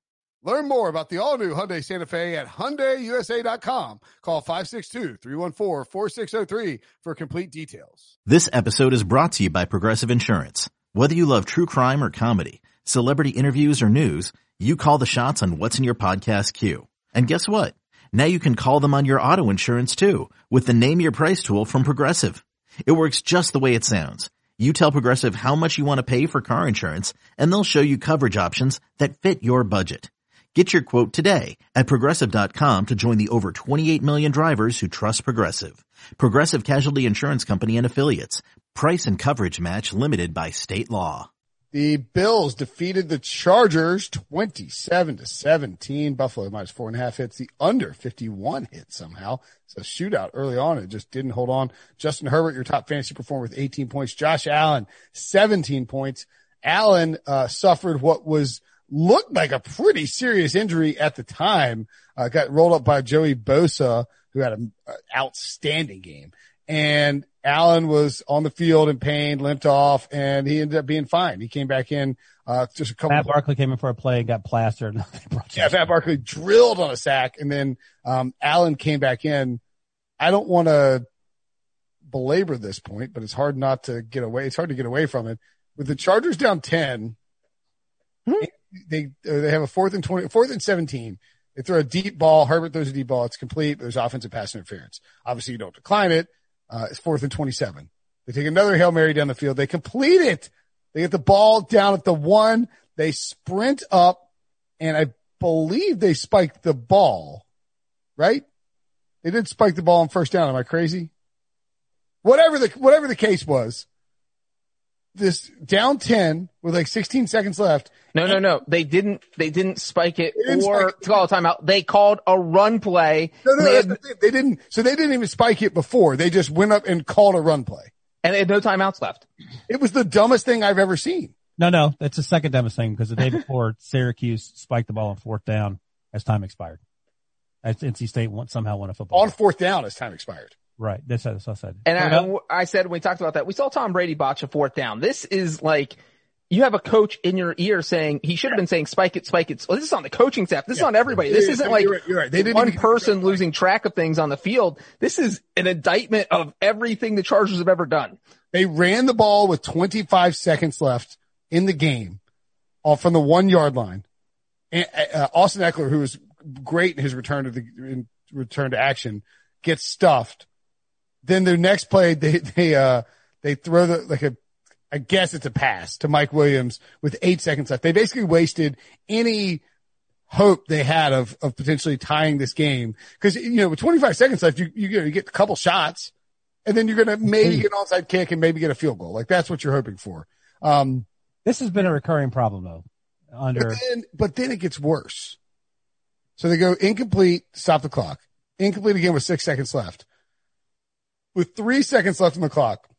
Learn more about the all-new Hyundai Santa Fe at HyundaiUSA.com. Call 562-314-4603 for complete details. This episode is brought to you by Progressive Insurance. Whether you love true crime or comedy, celebrity interviews or news, you call the shots on what's in your podcast queue. And guess what? Now you can call them on your auto insurance too with the Name Your Price tool from Progressive. It works just the way it sounds. You tell Progressive how much you want to pay for car insurance and they'll show you coverage options that fit your budget. Get your quote today at progressive.com to join the over 28 million drivers who trust Progressive. Progressive Casualty Insurance Company and Affiliates. Price and coverage match limited by state law. The Bills defeated the Chargers 27 to 17. Buffalo minus four and a half hits. The under 51 hit somehow. It's a shootout early on. It just didn't hold on. Justin Herbert, your top fantasy performer with 18 points. Josh Allen, 17 points. Allen, uh, suffered what was looked like a pretty serious injury at the time. Uh, got rolled up by Joey Bosa, who had an outstanding game. And Allen was on the field in pain, limped off, and he ended up being fine. He came back in, uh, just a couple. Matt Barkley came in for a play and got plastered. Yeah, Matt Barkley drilled on a sack, and then um, Allen came back in. I don't want to belabor this point, but it's hard not to get away. It's hard to get away from it. With the Chargers down ten, they uh, they have a fourth and twenty, fourth and seventeen. They throw a deep ball. Herbert throws a deep ball. It's complete. There's offensive pass interference. Obviously, you don't decline it. Uh, it's fourth and twenty-seven. They take another hail mary down the field. They complete it. They get the ball down at the one. They sprint up, and I believe they spiked the ball. Right? They did spike the ball on first down. Am I crazy? Whatever the whatever the case was, this down ten with like 16 seconds left. No, no, no. They didn't. They didn't spike it didn't or spike it. call a timeout. They called a run play. No, no, They had- the they didn't. So they didn't even spike it before. They just went up and called a run play. and they had no timeouts left. It was the dumbest thing I've ever seen. No, no, that's the second dumbest thing because the day before Syracuse spiked the ball on fourth down as time expired. As NC State won, somehow won a football. On fourth down as time expired. Right. That's, that's what I said. And I, I said when we talked about that, we saw Tom Brady botch a fourth down. This is like you have a coach in your ear saying he should have been saying spike it, spike it. Well, this is on the coaching staff. This is on everybody. This Yeah, isn't yeah, like you're right, you're right. They didn't one even- person losing track of things on the field. This is an indictment of everything the Chargers have ever done. They ran the ball with 25 seconds left in the game off from the one yard line. And, uh, Austin Ekeler, who was great in his return to the in return to action, gets stuffed. Then their next play, they, they, uh, they throw the, like a, I guess it's a pass to Mike Williams with eight seconds left. They basically wasted any hope they had of, of potentially tying this game. Cause, you know, with 25 seconds left, you, you, get- you get a couple shots and then you're going to maybe get an onside kick and maybe get a field goal. Like that's what you're hoping for. Um, This has been a recurring problem though. Under but then, but then it gets worse. So they go incomplete, stop the clock. Incomplete again with six seconds left. With three seconds left on the clock,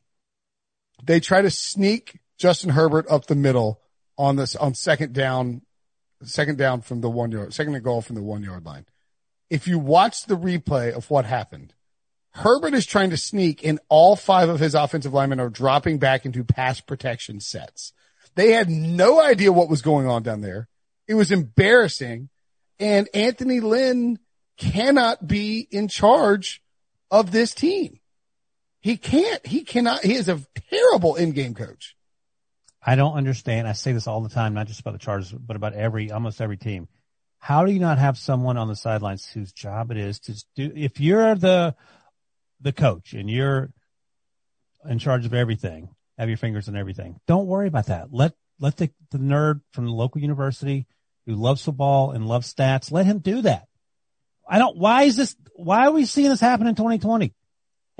they try to sneak Justin Herbert up the middle on this, on second down, second down from the one yard, second and goal from the one yard line. If you watch the replay of what happened, Herbert is trying to sneak and all five of his offensive linemen are dropping back into pass protection sets. They had no idea what was going on down there. It was embarrassing. And Anthony Lynn cannot be in charge of this team. He can't. He cannot. He is a terrible in-game coach. I don't understand. I say this all the time, not just about the Chargers, but about every, almost every team. How do you not have someone on the sidelines whose job it is to do, if you're the, the coach and you're in charge of everything, have your fingers in everything. Don't worry about that. Let, let the, the nerd from the local university who loves football and loves stats, let him do that. I don't, why is this, why are we seeing this happen in 2020?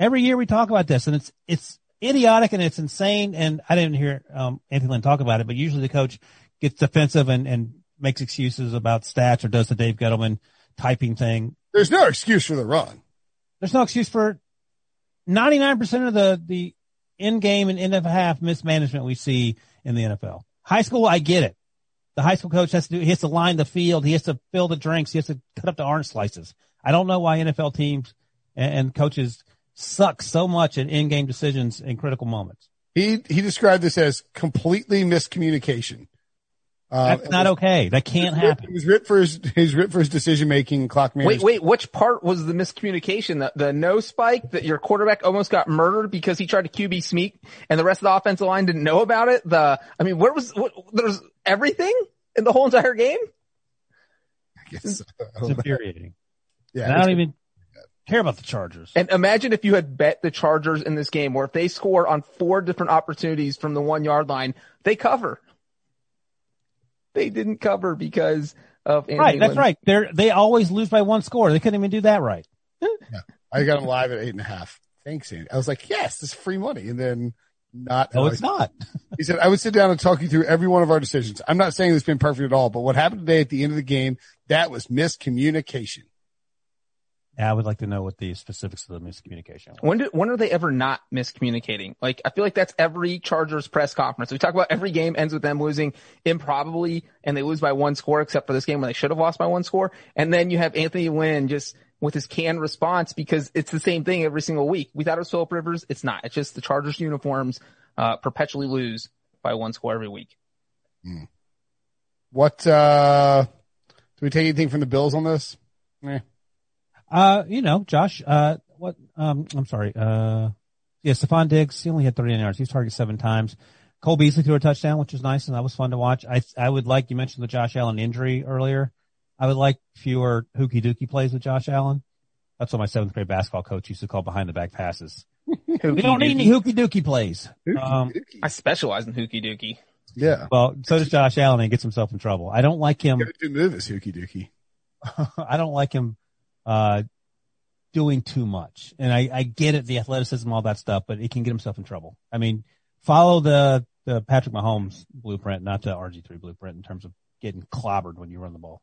Every year we talk about this and it's, it's idiotic and it's insane. And I didn't hear, um, Anthony Lynn talk about it, but usually the coach gets defensive and, and makes excuses about stats or does the Dave Gettleman typing thing. There's no excuse for the run. There's no excuse for 99% of the, the in game and end of half mismanagement we see in the NFL. High school, I get it. The high school coach has to do, he has to line the field. He has to fill the drinks. He has to cut up the orange slices. I don't know why NFL teams and, and coaches suck so much in in-game decisions in critical moments. He he described this as completely miscommunication. Uh, That's not okay. That can't happen. He was written for his he's written for his decision making clock Wait, management. wait, which part was the miscommunication? The, the no spike that your quarterback almost got murdered because he tried to QB sneak and the rest of the offensive line didn't know about it? The, I mean, where was, what, there's everything in the whole entire game? I guess. I It's don't know. infuriating. Yeah, And I don't even care about the Chargers. And imagine if you had bet the Chargers in this game where if they score on four different opportunities from the one yard line, they cover. They didn't cover because of Anthony Right. That's Lynn. right. They're, they always lose by one score. They couldn't even do that right. I got him live at eight and a half. Thanks, Andy. I was like, yes, this is free money. And then not. No, it's not. He said, I would sit down and talk you through every one of our decisions. I'm not saying it's been perfect at all, but what happened today at the end of the game, that was miscommunication. Yeah, I would like to know what the specifics of the miscommunication. were. When do, when are they ever not miscommunicating? Like, I feel like that's every Chargers press conference. We talk about every game ends with them losing improbably and they lose by one score except for this game when they should have lost by one score. And then you have Anthony Lynn just with his canned response because it's the same thing every single week. We thought it was Philip Rivers. It's not. It's just the Chargers uniforms, uh, perpetually lose by one score every week. What, uh, do we take anything from the Bills on this? Eh. Uh, you know, Josh, uh, what, um, I'm sorry, uh, yeah, Stefon Diggs, he only had 39 yards. He was targeted seven times. Cole Beasley threw a touchdown, which was nice and that was fun to watch. I, I would like, you mentioned the Josh Allen injury earlier. I would like fewer hooky dookie plays with Josh Allen. That's what my seventh grade basketball coach used to call behind the back passes. We don't need any hooky dookie plays. Um, I specialize in hooky dookie. yeah. well, so does Josh Allen and he gets himself in trouble. I don't like him. Good move is Hookie Dookie. I don't like him, uh, doing too much. And I, I get it, the athleticism, all that stuff, but he can get himself in trouble. I mean, follow the, the Patrick Mahomes blueprint, not the RG3 blueprint in terms of getting clobbered when you run the ball.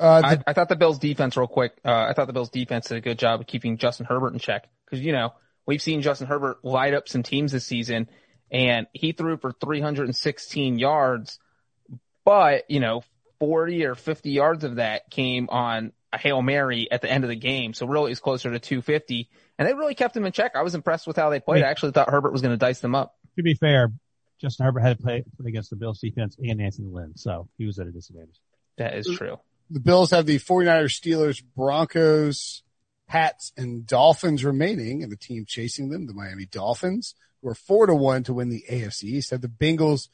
Uh, I, I thought the Bills defense real quick. Uh, I thought the Bills defense did a good job of keeping Justin Herbert in check because, you know, we've seen Justin Herbert light up some teams this season and he threw for 316 yards, but, you know, 40 or 50 yards of that came on a Hail Mary at the end of the game. So really it's closer to 250 and they really kept him in check. I was impressed with how they played. I actually thought Herbert was going to dice them up. To be fair, Justin Herbert had to play, play against the Bills defense and Anthony Lynn, so he was at a disadvantage. That is true. the Bills have the 49ers, Steelers, Broncos, Pats, and Dolphins remaining, and the team chasing them, the Miami Dolphins, who are four to one to win the AFC East, have the Bengals,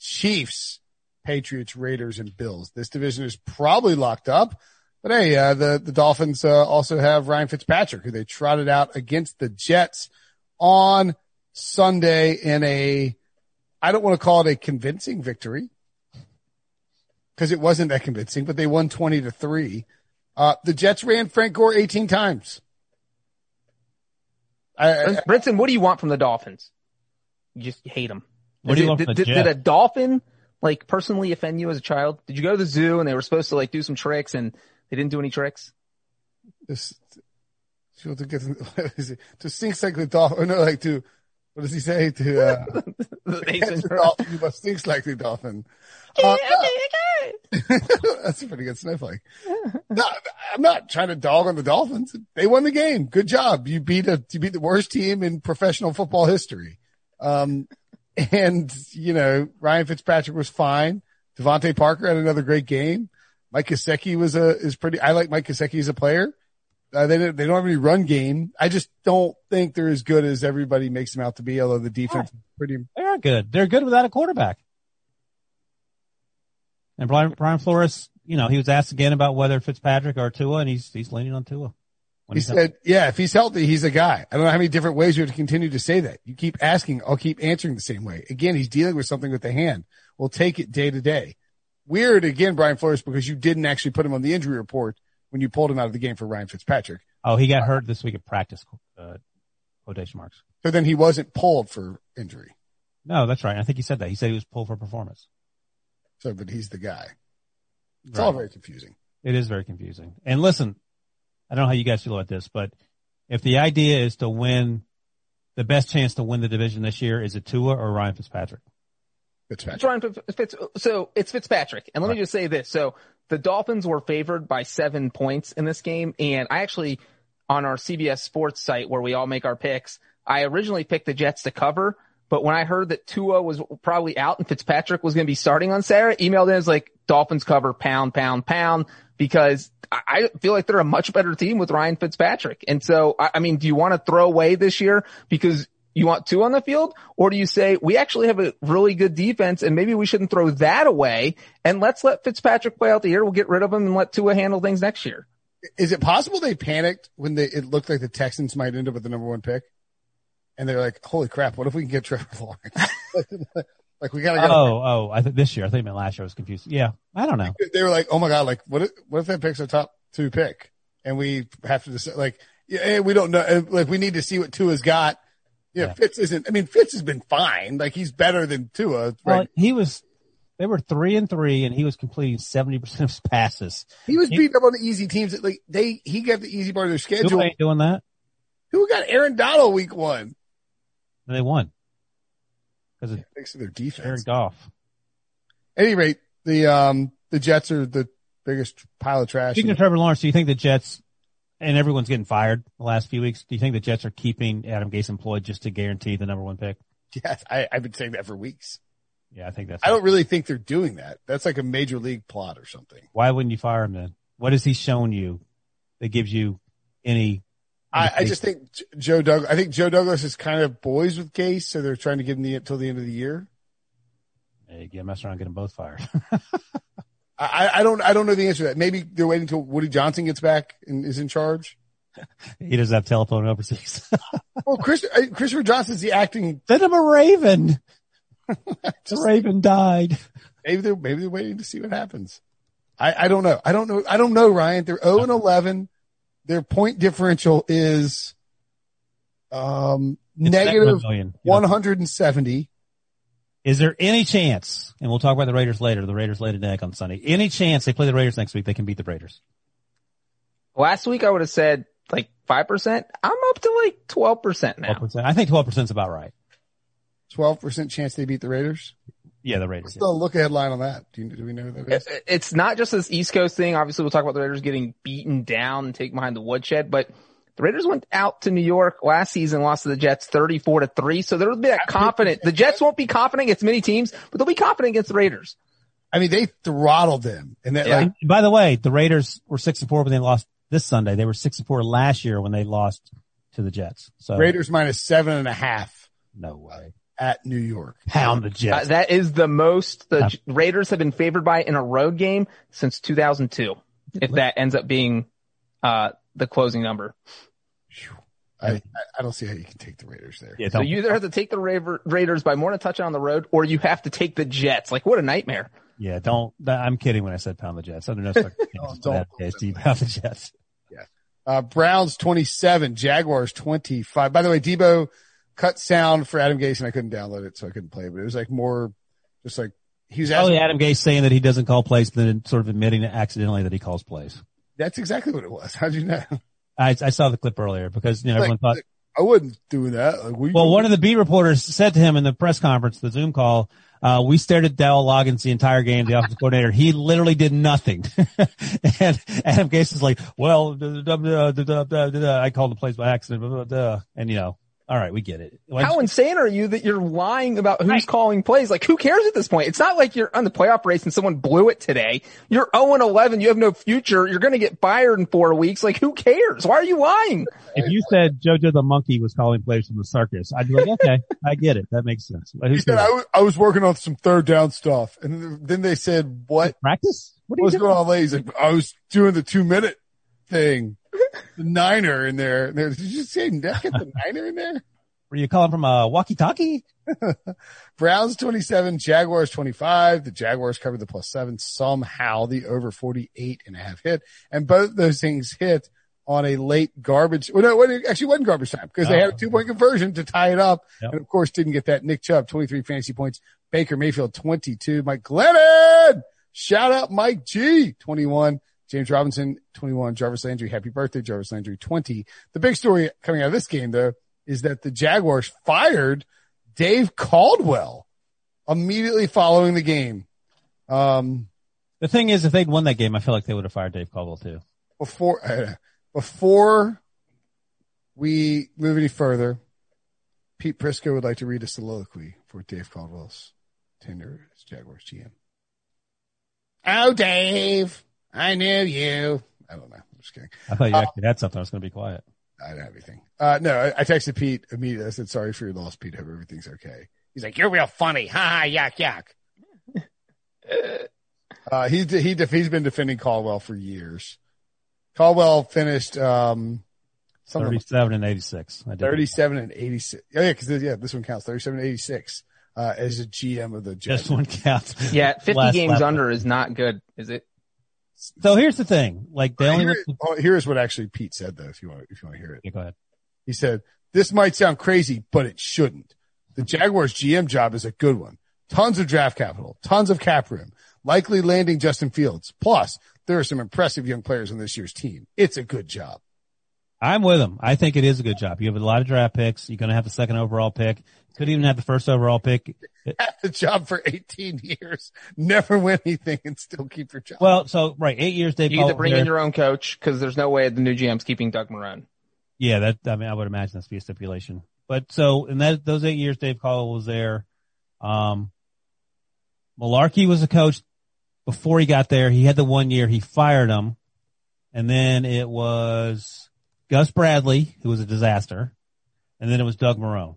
Chiefs, Patriots, Raiders, and Bills. This division is probably locked up, but hey, uh, the the Dolphins uh, also have Ryan Fitzpatrick, who they trotted out against the Jets on Sunday in a, I don't want to call it a convincing victory because it wasn't that convincing, but they won 20 to 3. Uh, the Jets ran Frank Gore 18 times. I, I, Brinson, what do you want from the Dolphins? You just hate them. What do you did, want from the did, did a dolphin like personally offend you as a child? Did you go to the zoo and they were supposed to like do some tricks and they didn't do any tricks? this, to get, what is? To stinks like the dolphin, no, like to, what does he say? To, uh, They catch said- the dolphin, you must stinks like the dolphin. Uh, that's a pretty good snowflake. No, I'm not trying to dog on the Dolphins. They won the game. Good job. You beat a, you beat the worst team in professional football history. Um, and you know, Ryan Fitzpatrick was fine. DeVante Parker had another great game. Mike Gesicki was a, is pretty, I like Mike Gesicki as a player. Uh, they don't, they don't have any run game. I just don't think they're as good as everybody makes them out to be, although the defense is pretty, They're good. They're good without a quarterback. And Brian, Brian Flores, you know, he was asked again about whether Fitzpatrick or Tua, and he's he's leaning on Tua. He said, yeah, if he's healthy, he's a guy. I don't know how many different ways you have to continue to say that. You keep asking, I'll keep answering the same way. Again, he's dealing with something with the hand. We'll take it day to day. Weird again, Brian Flores, because you didn't actually put him on the injury report when you pulled him out of the game for Ryan Fitzpatrick. oh, he got hurt this week at practice. Uh, quotation marks. So then he wasn't pulled for injury. No, that's right. I think he said that. He said he was pulled for performance. So, but he's the guy. It's Right. all very confusing. It is very confusing. And listen, I don't know how you guys feel about this, but if the idea is to win, the best chance to win the division this year is it Tua or Ryan Fitzpatrick? Fitzpatrick. Ryan Fitz, so it's Fitzpatrick. And let me just say this. So the Dolphins were favored by seven points in this game. And I actually, on our CBS sports site where we all make our picks, I originally picked the Jets to cover. But when I heard that Tua was probably out and Fitzpatrick was going to be starting on Saturday, emailed in as like Dolphins cover pound, pound, pound, because I feel like they're a much better team with Ryan Fitzpatrick. And so, I mean, do you want to throw away this year because you want Tua on the field? Or do you say we actually have a really good defense and maybe we shouldn't throw that away and let's let Fitzpatrick play out the year. We'll get rid of him and let Tua handle things next year. Is it possible they panicked when they, it looked like the Texans might end up with the number one pick? And they're like, holy crap, what if we can get Trevor Lawrence? like we gotta go. Oh, oh, I think this year. I think I meant last year. I was confused. Yeah, I don't know. they were like, oh my God, like what if, what if that pick's our top two pick? And we have to decide, like, yeah, we don't know. uh, Like we need to see what Tua's got. Yeah, Yeah. Fitz isn't, I mean, Fitz has been fine. Like he's better than Tua, Well, right? he was. They were three and three, and he was completing seventy percent of his passes. he was beating up on the easy teams. Like they, he got the easy part of their schedule. schedule. ain't doing that, Who got Aaron Donald week one? and they won because of Thanks to their defense. Aaron Goff. At any rate, the, um, the Jets are the biggest pile of trash. Speaking of Trevor Lawrence, do you think the Jets and everyone's getting fired the last few weeks? Do you think the Jets are keeping Adam Gase employed just to guarantee the number one pick? yes, I, I've been saying that for weeks. Yeah, I think that's. I don't really think they're doing that. That's like a major league plot or something. Why wouldn't you fire him then? What has he shown you that gives you any I, I just think Joe Doug. I think Joe Douglas is kind of boys with Gase, so they're trying to give him the until the end of the year. Hey, get mess around, get them both fired. I, I don't I don't know the answer to that. Maybe they're waiting until Woody Johnson gets back and is in charge. he doesn't have telephone overseas. Well, Chris, Christopher Johnson's the acting. Send him a raven. the raven died. Maybe they're maybe they're waiting to see what happens. I, I don't know. I don't know. I don't know, Ryan. They're 0 and 11. Their point differential is um negative seven million. 170. Is there any chance, and we'll talk about the Raiders later, the Raiders laid an egg on Sunday, any chance they play the Raiders next week, they can beat the Raiders? Last week I would have said like 5%. I'm up to like 12% now. 12%. I think 12% is about right. 12% chance they beat the Raiders. Yeah, the Raiders. What's the look ahead line on that? Do, you, do we know who that is? It's not just this East Coast thing. Obviously, we'll talk about the Raiders getting beaten down and taken behind the woodshed, but the Raiders went out to New York last season, lost to the Jets 34 to 3. So there will be that confident. The Jets won't be confident against many teams, but they'll be confident against the Raiders. I mean, they throttled them and that Yeah. like, And by the way, the Raiders were six and four when they lost this Sunday. They were six and four last year when they lost to the Jets. So Raiders minus seven and a half no way. at New York. Pound the Uh, Jets. that is the most the Yeah. J- Raiders have been favored by in a road game since 2002. If that ends up being, uh, the closing number. I, I, I don't see how you can take the Raiders there. yeah, So you either have to take the Ra- Raiders by more than a touchdown on the road, or you have to take the Jets. Like what a nightmare. yeah, don't. I'm kidding when I said pound the Jets. Under no circumstances don't- would I have don't. KST pound the Jets. Uh, Browns 27, Jaguars 25. By the way, Debo cut sound for Adam Gase and I couldn't download it, so I couldn't play, but it was like more just like he was Probably. Adam Gase saying that he doesn't call plays, then sort of admitting accidentally that he calls plays. That's exactly what it was. How'd you know? I, I saw the clip earlier because you know everyone thought. I wouldn't do that. Like, we, Well, one of the beat reporters said to him in the press conference, the Zoom call, uh, we stared at Dowell Loggins the entire game, the offensive coordinator. He literally did nothing. and Adam Gase is like, well, I called the plays by accident. And you know, all right, we get it. Why- How insane are you that you're lying about who's Right. calling plays? Like who cares at this point? It's not like you're on the playoff race and someone blew it today. You're 0 and 11. You have no future. You're going to get fired in four weeks. Like who cares? Why are you lying? if you said JoJo the monkey was calling plays from the circus, I'd be like, okay, I get it. That makes sense. But he who's said, I was, I was working on some third down stuff. And then they said, what? practice? What are you What's doing? going on, ladies? I was doing the two minute thing. The niner in there. There- Did you say get the niner in there? Were you calling from a walkie-talkie? Browns 27, Jaguars 25. The Jaguars covered the plus seven. Somehow the over 48 and a half hit. And both those things hit on a late garbage. Well, no, it actually wasn't garbage time because they had a oh. two point conversion to tie it up. Yep. And of course didn't get that. Nick Chubb, 23 fantasy points. Baker Mayfield, 22. Mike Glennon. Shout out Mike G, 21. James Robinson, 21. Jarvis Landry, happy birthday. Jarvis Landry, 20. The big story coming out of this game though is that the Jaguars fired Dave Caldwell immediately following the game. Um, The thing is, if they'd won that game, I feel like they would have fired Dave Caldwell too. before, uh, before we move any further, Pete Prisco would like to read a soliloquy for Dave Caldwell's tenure as Jaguars GM. Oh, Dave, I knew you. I don't know. I'm just kidding. I thought you Uh, actually had something. I was going to be quiet. I don't have anything. Uh, no, I, I texted Pete immediately. I said, sorry for your loss, Pete. Hope everything's okay. He's like, you're real funny. Ha ha, yuck, yuck. uh, he, he, he's been defending Caldwell for years. Caldwell finished, um, something like 37 and 86. I 37 and 86. Oh, yeah, cause yeah, this one counts 37 and 86, uh, as a GM of the Jets. Just one count. Yeah, 50 games lap. under is not good, is it? So here's the thing. Like they only, Here- oh, here's what actually Pete said though, if you want, if you want to hear it. Yeah, go ahead. He said, this might sound crazy, but it shouldn't. The Jaguars GM job is a good one. Tons of draft capital, tons of cap room, likely landing Justin Fields. Plus, there are some impressive young players on this year's team. It's a good job. I'm with him. I think it is a good job. You have a lot of draft picks. You're going to have the second overall pick. Could even have the first overall pick. Have the job for 18 years, never win anything and still keep your job. Well, so right, eight years. Dave You get to Caldwell bring there. in your own coach because there's no way the new GM's keeping Doug Marrone. Yeah, that I mean, I would imagine that's be a stipulation. But so in that those eight years, Dave Caldwell was there. Um, Mularkey was a coach before he got there. He had the one year. He fired him, and then it was Gus Bradley, who was a disaster, and then it was Doug Marrone.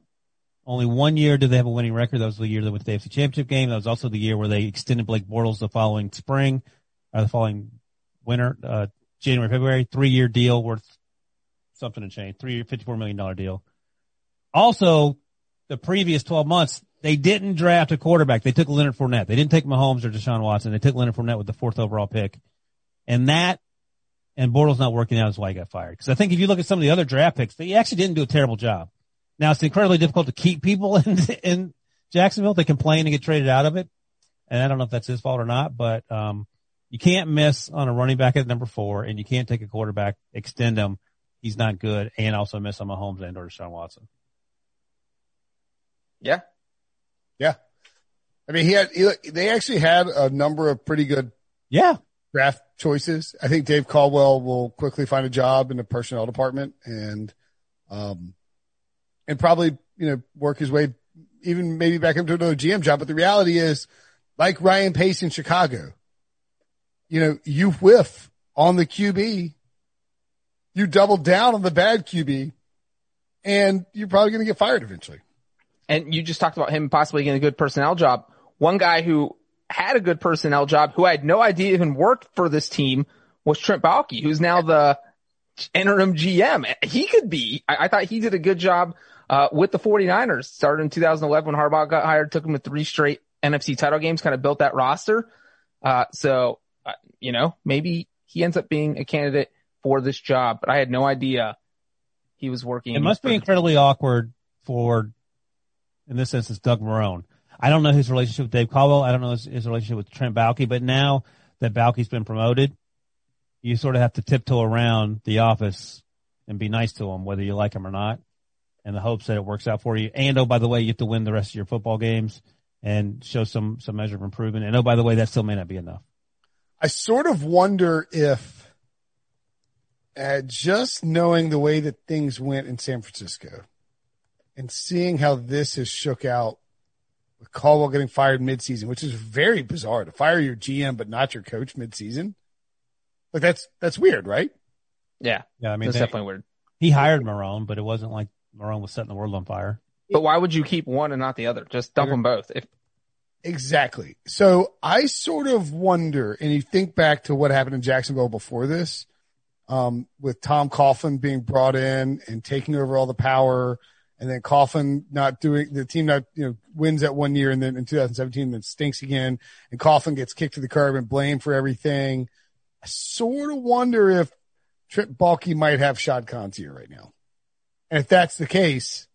Only one year did they have a winning record. That was the year they went to the AFC Championship game. That was also the year where they extended Blake Bortles the following spring, or the following winter, uh, January, February, three year deal worth something and change, three year, $54 million deal. Also, the previous 12 months, they didn't draft a quarterback. They took Leonard Fournette. They didn't take Mahomes or Deshaun Watson. They took Leonard Fournette with the fourth overall pick. And that, and Bortles not working out is why he got fired. Cause I think if you look at some of the other draft picks, they actually didn't do a terrible job. Now it's incredibly difficult to keep people in, in Jacksonville. They complain and get traded out of it. And I don't know if that's his fault or not, but, um, you can't miss on a running back at number four and you can't take a quarterback, extend him. He's not good and also miss on Mahomes and or Deshaun Watson. Yeah. Yeah. I mean, he had, he, they actually had a number of pretty good Yeah. draft choices. I think Dave Caldwell will quickly find a job in the personnel department and, um, and probably, you know, work his way even maybe back into another GM job. But the reality is like Ryan Pace in Chicago, you know, you whiff on the QB, you double down on the bad QB and you're probably going to get fired eventually. And you just talked about him possibly getting a good personnel job. One guy who had a good personnel job, who I had no idea even worked for this team, was Trent Baalke, who's now the interim GM. He could be. I, I thought he did a good job uh, with the 49ers. Started in 2011 when Harbaugh got hired, took him to three straight NFC title games, kind of built that roster. Uh, so, uh, you know, maybe he ends up being a candidate for this job, but I had no idea he was working. It must be incredibly awkward for, in this instance, Doug Marrone. I don't know his relationship with Dave Caldwell. I don't know his, his relationship with Trent Baalke, but now that Baalke's been promoted, you sort of have to tiptoe around the office and be nice to him, whether you like him or not, in the hopes that it works out for you. And oh, by the way, you have to win the rest of your football games and show some, some measure of improvement. And oh, by the way, that still may not be enough. I sort of wonder if uh, just knowing the way that things went in San Francisco and seeing how this has shook out with Caldwell getting fired midseason, which is very bizarre to fire your GM but not your coach midseason. Like that's that's weird, right? Yeah, Yeah, I mean, that's they- definitely weird. he hired Marrone, but it wasn't like Marrone was setting the world on fire. But why would you keep one and not the other? Just dump them both. If Exactly. So I sort of wonder, and you think back to what happened in Jacksonville before this, um, with Tom Coughlin being brought in and taking over all the power, and then Coughlin not doing the team not you know wins that one year, and then in 2017 then stinks again, and Coughlin gets kicked to the curb and blamed for everything. I sort of wonder if Trent Baalke might have Shad Khan's here right now, and if that's the case,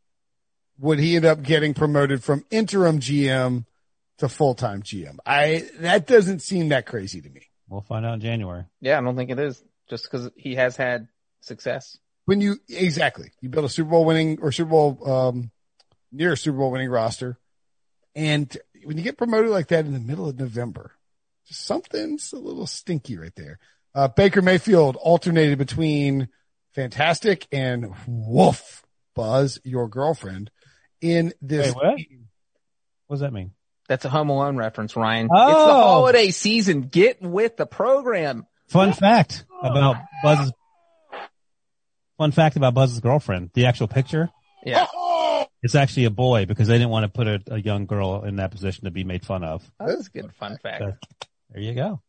would he end up getting promoted from interim GM? to full time GM. I that doesn't seem that crazy to me. We'll find out in January. yeah, I don't think it is. Just because he has had success. When you exactly you build a Super Bowl winning or Super Bowl um, near a Super Bowl winning roster, and when you get promoted like that in the middle of November, something's a little stinky right there. Uh, Baker Mayfield alternated between fantastic and woof Buzz, your girlfriend, in this. Wait, what? What does that mean? That's a Home Alone reference, Ryan. Oh. It's the holiday season. Get with the program. Fun fact about Buzz's. Fun fact about Buzz's girlfriend. The actual picture. Yeah. It's actually a boy because they didn't want to put a, a young girl in that position to be made fun of. That's a good fun fact. So, there you go.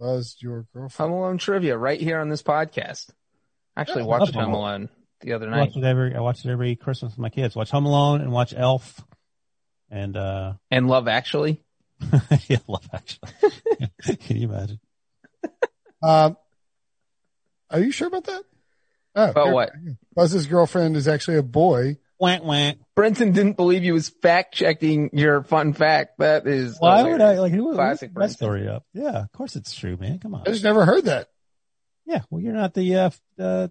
Buzz, your girlfriend. Home Alone trivia right here on this podcast. I actually Yeah, watched love Home Home Alone the other I night watch it every. I watch it every Christmas with my kids. Watch Home Alone and watch Elf. And uh and Love Actually. yeah, love actually. Can you imagine? Um, are you sure about that? Oh, About what? Buzz's girlfriend is actually a boy. Wank wank. Brenton didn't believe you was fact checking your fun fact. That is Why would I hilarious. like who would Classic that Brenton. story up? Yeah, of course it's true, man. Come on. I just never heard that. Yeah, well you're not the uh, uh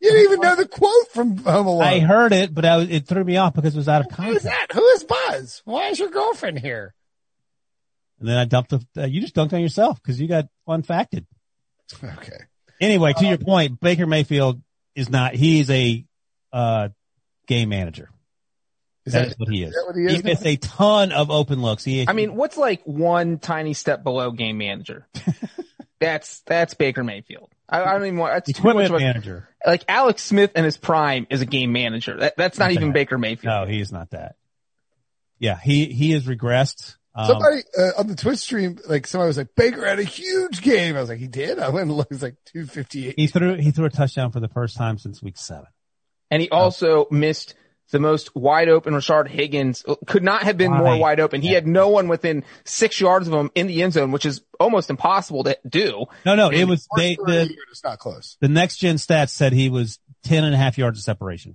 You didn't even know the quote from Home Alone. I heard it, but I was, it threw me off because it was out of context. Who is that? Who is Buzz? Why is your girlfriend here? And then I dumped the, uh, you just dunked on yourself because you got fun facted. Okay. Anyway, to your point, Baker Mayfield is not, he's a, uh, game manager. Is That is what he is. that what he is now? missed a ton of open looks. He, I mean, what's like one tiny step below game manager? that's that's Baker Mayfield. I, I don't even want, that's too much Equipment of a, manager. like Alex Smith in his prime is a game manager. That, that's not even Okay. Baker Mayfield. No, he is not that. Yeah, he, he has regressed. Um, Somebody uh, on the Twitch stream, like somebody was like, Baker had a huge game. I was like, he did. I went and looked. It was like two fifty eight. he threw, he threw a touchdown for the first time since week seven. And he also missed the most wide open Rashard Higgins could not have been more wide open. He Yeah. had no one within six yards of him in the end zone, which is almost impossible to do. No, no, it was, they, the, It's not close. the next gen stats said he was 10 and a half yards of separation.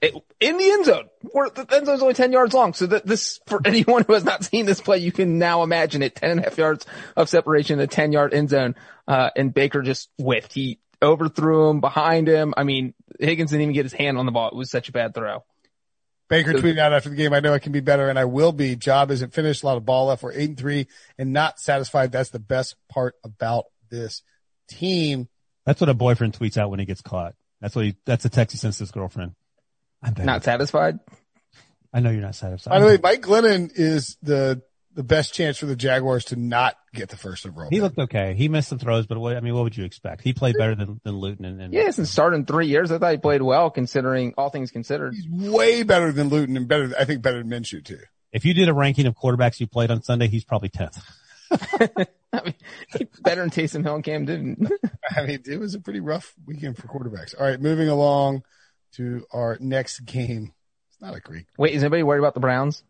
It- in the end zone, where the end zone is only 10 yards long. So that this, for anyone who has not seen this play, you can now imagine it 10 and a half yards of separation a 10 yard end zone. Uh, and Baker just whiffed. He overthrew him behind him. I mean, Higgins didn't even get his hand on the ball. It was such a bad throw. Baker So- tweeted out after the game, I know I can be better and I will be. Job isn't finished. A lot of ball left. We're eight and three and not satisfied. That's the best part about this team. That's what a boyfriend tweets out when he gets caught. That's what he, that's a text he sends to his girlfriend. I'm better. Not satisfied. I know you're not satisfied. By the way, Mike Glennon is the, the best chance for the Jaguars to not get the first overall. he pick. looked okay. He missed some throws, but what, I mean, what would you expect? He played better than, than Luton and, and Yeah, he hasn't started in three years. I thought he played well considering all things considered. He's way better than Luton and better, I think better than Minshew too. if you did a ranking of quarterbacks you played on Sunday, he's probably 10th. I mean, better than Taysom Hill and Cam Newton. I mean, it was a pretty rough weekend for quarterbacks. All right, moving along to our next game. It's not a great. Wait, is anybody worried about the Browns?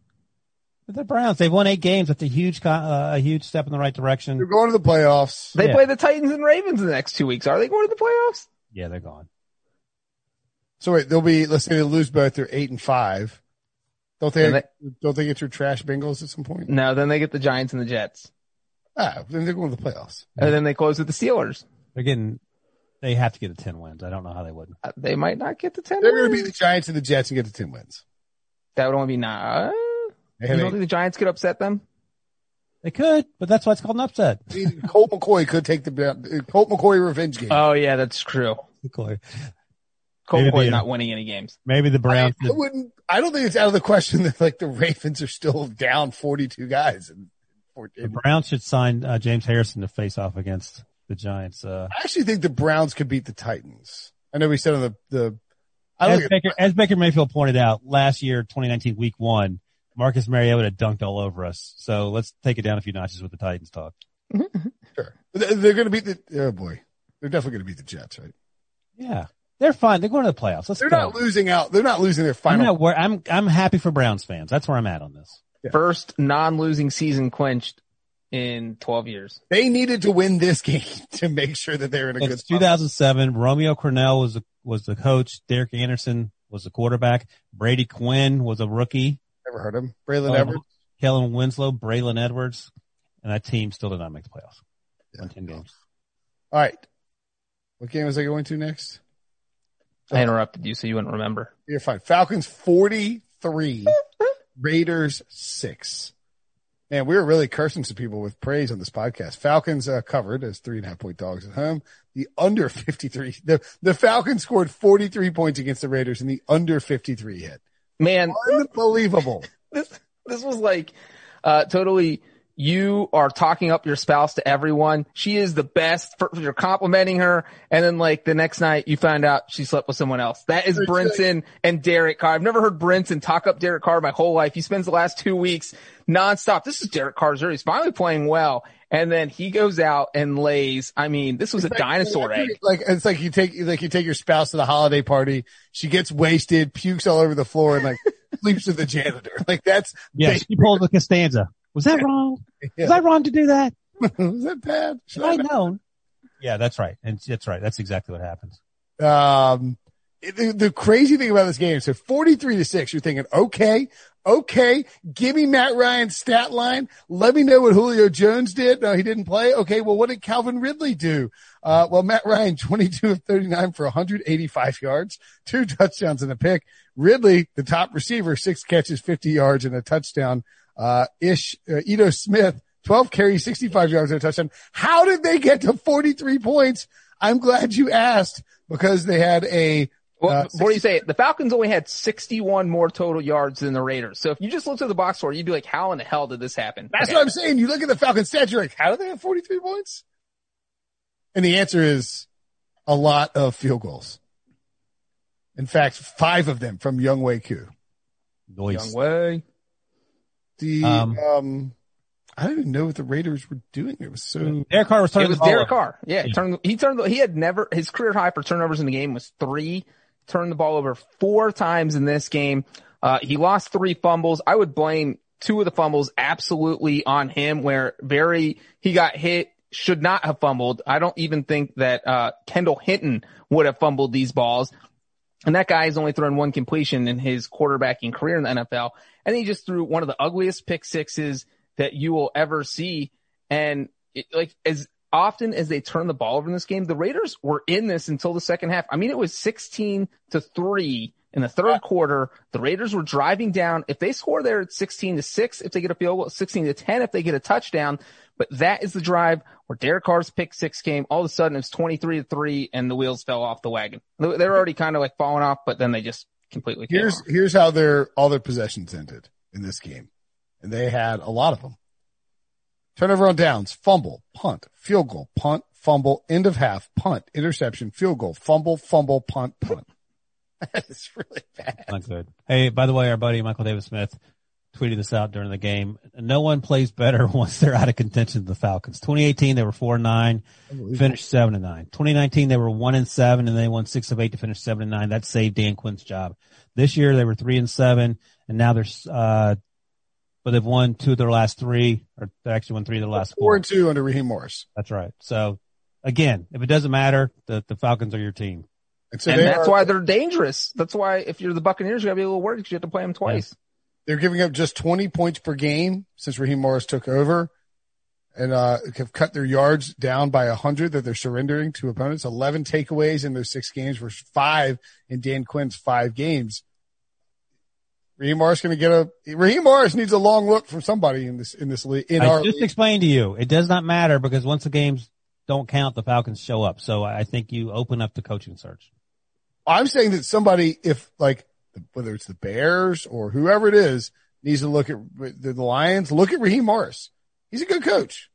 The Browns, they've won eight games. That's a huge, uh, a huge step in the right direction. They're going to the playoffs. They Yeah. play the Titans and Ravens in the next two weeks. Are they going to the playoffs? Yeah, they're gone. So wait, they'll be. Let's say they lose both. They're eight and five. Don't they? And don't they get through trash Bengals at some point? No, then they get the Giants and the Jets. Ah, then they're going to the playoffs. And then they close with the Steelers. They're getting, they have to get the 10 wins. I don't know how they would. Uh, They might not get the 10 They're going to wins. beat the Giants and the Jets and get the ten wins. That would only be nine. They You don't think the Giants could upset them? They could, but that's why it's called an upset. Colt McCoy could take the Colt McCoy revenge game. Oh yeah, that's true. McCoy. Colt Maybe McCoy's the- not winning any games. Maybe the I, Browns. I wouldn't. I don't think it's out of the question that like the Ravens are still down forty-two guys. And, the Browns should sign uh, James Harrison to face off against the Giants. Uh, I actually think the Browns could beat the Titans. I know we said on the the. I as Baker, as Baker Mayfield pointed out last year, 2019 week one, Marcus Mariota dunked all over us. So let's take it down a few notches with the Titans talk. sure. They're, they're going to beat the. Oh boy, they're definitely going to beat the Jets, right? Yeah, they're fine. They're going to the playoffs. Let's They're go. not losing out. They're not losing their I'm final. not I'm I'm happy for Browns fans. That's where I'm at on this. Yeah. First non-losing season clinched in 12 years. They needed to win this game to make sure that they're in a good spot. 2007. Romeo Crennel was the, was the coach. Derek Anderson was the quarterback. Brady Quinn was a rookie. Never heard him. Braylon Oh, Edwards. Kellen Winslow, Braylon Edwards, and that team still did not make the playoffs. Won 10 games. All right. What game was I going to next? I interrupted you so you wouldn't remember. You're fine. Falcons 43, Raiders 6. Man, we were really cursing some people with praise on this podcast. Falcons uh, covered as three and a half point dogs at home. The under 53, the, the Falcons scored 43 points against the Raiders and the under 53 hit. Man, Unbelievable. this this was like uh totally you are talking up your spouse to everyone. She is the best. For, you're complimenting her, and then like the next night you find out she slept with someone else. That is Brinson and Derek Carr. I've never heard Brinson talk up Derek Carr my whole life. He spends the last two weeks nonstop. This is Derek Carr's year. He's finally playing well, and then he goes out and lays. I mean, this was a dinosaur egg. Like it's like you take like you take your spouse to the holiday party. She gets wasted, pukes all over the floor, and like sleeps with the janitor. Like that's Yeah, she pulled the Costanza. Was that wrong? Yeah. Was I wrong to do that? was that bad? Should Should I known? Yeah, that's right. And that's right. That's exactly what happens. Um, the, the crazy thing about this game, so 43 to 6, you're thinking, okay, okay, give me Matt Ryan's stat line. Let me know what Julio Jones did. No, he didn't play. Okay, well, what did Calvin Ridley do? Uh, well, Matt Ryan, 22 of 39 for 185 yards, two touchdowns and a pick. Ridley, the top receiver, six catches, 50 yards and a touchdown. Uh, Ish, uh, Ito Smith, 12 carries, 65 yards and a touchdown. How did they get to 43 points? I'm glad you asked because they had a, Well, Uh, before you say the Falcons only had 61 more total yards than the Raiders. So if you just looked at the box score, you'd be like, how in the hell did this happen? that's Okay. what I'm saying. You look at the Falcons stats, you're like, how do they have 43 points? And the answer is a lot of field goals. In fact, five of them from Younghoe Koo. Noise. Young way. The Um, um, I don't even know what the Raiders were doing. It was so Derek Carr was turning It was the ball Derek over. Carr. Yeah, he Yeah. turned. He turned. He had never his career high for turnovers in the game was three. Turned the ball over four times in this game. Uh, he lost three fumbles. I would blame two of the fumbles absolutely on him. Where very he got hit, should not have fumbled. I don't even think that uh, Kendall Hinton would have fumbled these balls. And that guy has only thrown one completion in his quarterbacking career in the NFL. And he just threw one of the ugliest pick sixes that you will ever see. And it, like as often as they turn the ball over in this game, the Raiders were in this until the second half. I mean, it was 16 to three in the third quarter. The Raiders were driving down. If they score there, it's 16 to six. If they get a field goal, 16 to 10. If they get a touchdown, but that is the drive where Derek Carr's pick six came. All of a sudden it's 23 to three and the wheels fell off the wagon. They they were already kind of like falling off, but then they just completely came here's off. here's how their all their possessions ended in this game, and they had a lot of them. Turnover on downs, fumble, punt, field goal, punt, fumble, end of half, punt, interception, field goal, fumble, fumble, punt, punt. that is really bad. Not good. Hey, by the way, our buddy Michael David Smith tweeted this out during the game. No one plays better once they're out of contention than the Falcons. 2018, they were four and nine, finished seven and nine. 2019, they were one and seven and they won six of eight to finish seven and nine. That saved Dan Quinn's job. This year they were three and seven and now they're, uh, but they've won two of their last three, or they actually won three of their last Four four. and two under Raheem Morris. That's right. So again, if it doesn't matter, the, the Falcons are your team. And so and that's are, why they're dangerous. That's why if you're the Buccaneers, you gotta be a little worried because you have to play them twice. They're giving up just 20 points per game since Raheem Morris took over and, uh, have cut their yards down by hundred that they're surrendering to opponents. 11 takeaways in those six games versus five in Dan Quinn's five games. Raheem Morris going to get a, Raheem Morris needs a long look from somebody in this, in this league, in I just league. explained to you, it does not matter because once the games don't count, the Falcons show up. So I think you open up the coaching search. I'm saying that somebody, if like, whether it's the Bears or whoever it is, needs to look at the, the Lions, look at Raheem Morris. He's a good coach.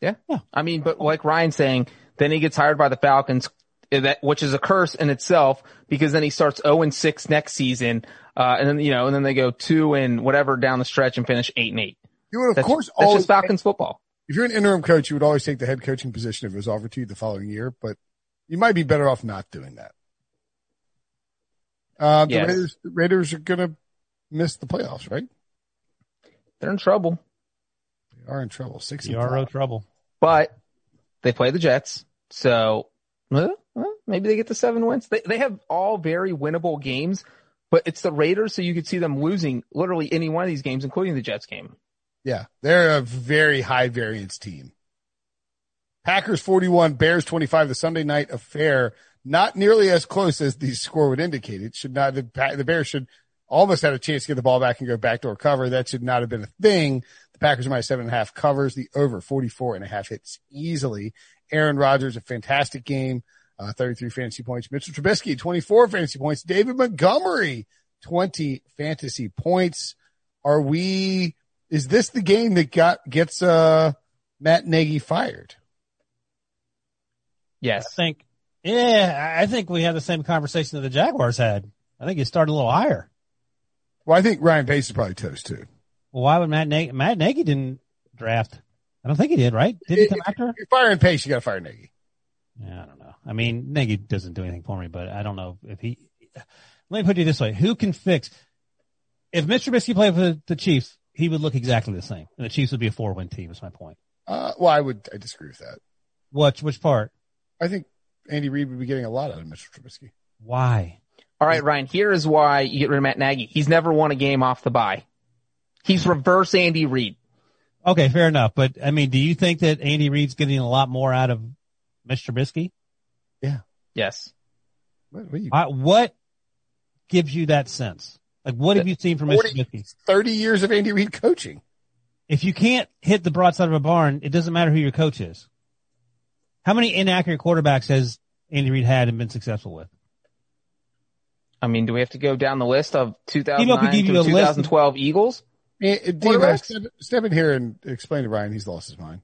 Yeah. Yeah. I mean, but like Ryan's saying, then he gets hired by the Falcons, eh, that, which is a curse in itself because then he starts 0 and 6 next season. Uh, and then, you know, and then they go two and whatever down the stretch and finish eight and eight. You would, of That's, course, that's always just Falcons football. if you're an interim coach, you would always take the head coaching position if it was offered to you the following year, but you might be better off not doing that. Uh, the Yes. Raiders, the Raiders are going to miss the playoffs, right? They're in trouble, They are in trouble. Six and CRO five. trouble. but they play the Jets. So maybe they get the seven wins. They, they have all very winnable games, but it's the Raiders. So you could see them losing literally any one of these games, including the Jets game. Yeah. They're a very high variance team. Packers 41, Bears 25, the Sunday night affair. Not nearly as close as the score would indicate. It should not, the, Pa- the Bears should almost had a chance to get the ball back and go backdoor cover. That should not have been a thing. The Packers are minus seven and a half covers. The over 44 and a half hits easily. Aaron Rodgers, a fantastic game. Uh, 33 fantasy points. Mitchell Trubisky, 24 fantasy points. David Montgomery, 20 fantasy points. Are we, is this the game that got, gets, uh, Matt Nagy fired? I Yes. think, yeah, I think we had the same conversation that the Jaguars had. I think it started a little higher. Well, I think Ryan Pace is probably toast too. Well, why would Matt Nagy, Matt Nagy didn't draft? I don't think he did, right? Did he come after? If you're firing Pace, you got to fire Nagy. Yeah, I don't know. I mean, Nagy doesn't do anything for me, but I don't know if he. Let me put it this way: Who can fix? If Mr. Trubisky played for the Chiefs, he would look exactly the same, and the Chiefs would be a four-win team. Is my point. Uh, well, I would, I disagree with that. Which which part? I think Andy Reid would be getting a lot out of Mr. Trubisky. Why? All right, Ryan, here is why you get rid of Matt Nagy. He's never won a game off the bye. He's reverse Andy Reid. Okay, fair enough. But I mean, do you think that Andy Reid's getting a lot more out of Mr. Trubisky? Yeah. Yes. What, what you, I, what gives you that sense? Like, what have you seen from Mr. 40 Trubisky? 30 years of Andy Reid coaching. If you can't hit the broadside of a barn, it doesn't matter who your coach is. How many inaccurate quarterbacks has Andy Reid had and been successful with? I mean, do we have to go down the list of Emo 2009 to you a list 2012 Eagles? Eh, eh, step, step in here and explain to Ryan. He's lost his mind.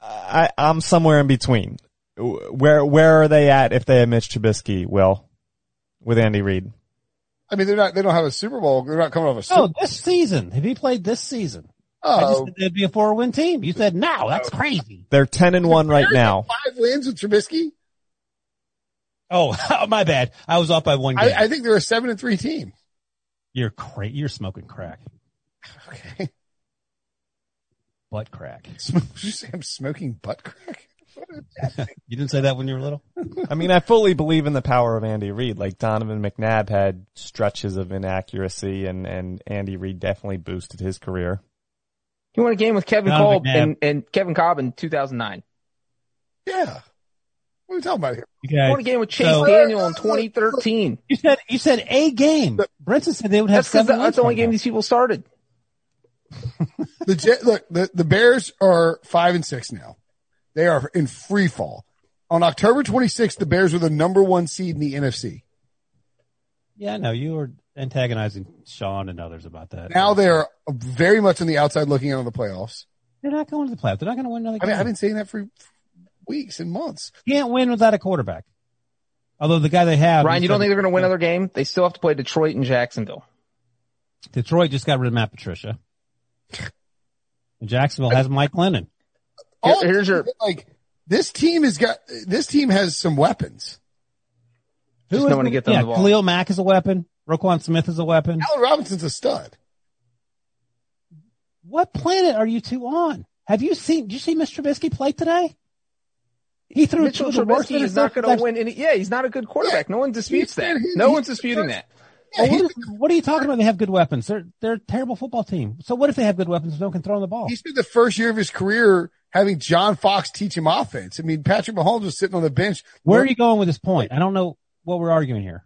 I, I'm somewhere in between. Where where are they at if they have Mitch Trubisky? Will with Andy Reid? I mean, they're not. They don't have a Super Bowl. They're not coming off a Super. Oh, this season. Have he played this season? I just Oh, said they'd be a four win team. You said no. That's oh. crazy. They're ten and one right now. Five wins with Trubisky. Oh, my bad. I was off by one game. I, I think they're a seven and three team. you're cra- You're smoking crack. Okay. Butt crack. Did you say I'm smoking butt crack? You didn't say that when you were little? I mean, I fully believe in the power of Andy Reid. Like Donovan McNabb had stretches of inaccuracy, and and Andy Reid definitely boosted his career. He won a game with Kevin Donovan Kolb and, and Kevin Kolb in 2009. Yeah. What are we talking about here? He won a game with Chase So- Daniel in 2013. You said you said a game. Brinson said they would have That's because seven. that's the only game these people started. The Jet, look, the, the Bears are five and six now. They are in free fall. On October 26th, the Bears were the number one seed in the NFC. Yeah, no, you were antagonizing Sean and others about that. Now they are very much on the outside looking in on the playoffs. they're not going to the playoffs. They're not going to win another I game. mean, I've been saying that for weeks and months. can't win without a quarterback. Although the guy they have, Ryan, you don't think they're going to win another game? They still have to play Detroit and Jacksonville. Detroit just got rid of Matt Patricia. And Jacksonville has Mike Glennon. Here- here's your- like this team has got this team has some weapons. Just is no one to get them yeah, the ball. Khalil Mack is a weapon. Roquan Smith is a weapon. Allen Robinson's a stud. What planet are you two on? Have you seen? Did you see Mr. Trubisky play today? He threw Mitchell two of the worst Trubisky is not going to win any. Yeah, he's not a good quarterback. No one disputes He's- that. he's- No he's one's disputing that. Yeah, Well, what, is- what are you talking about? They have good weapons. They're they're a terrible football team. So what if they have good weapons? No one can throw the ball. he spent the first year of his career having John Fox teach him offense. I mean, Patrick Mahomes was sitting on the bench. Where are you going with this point? I don't know what we're arguing here.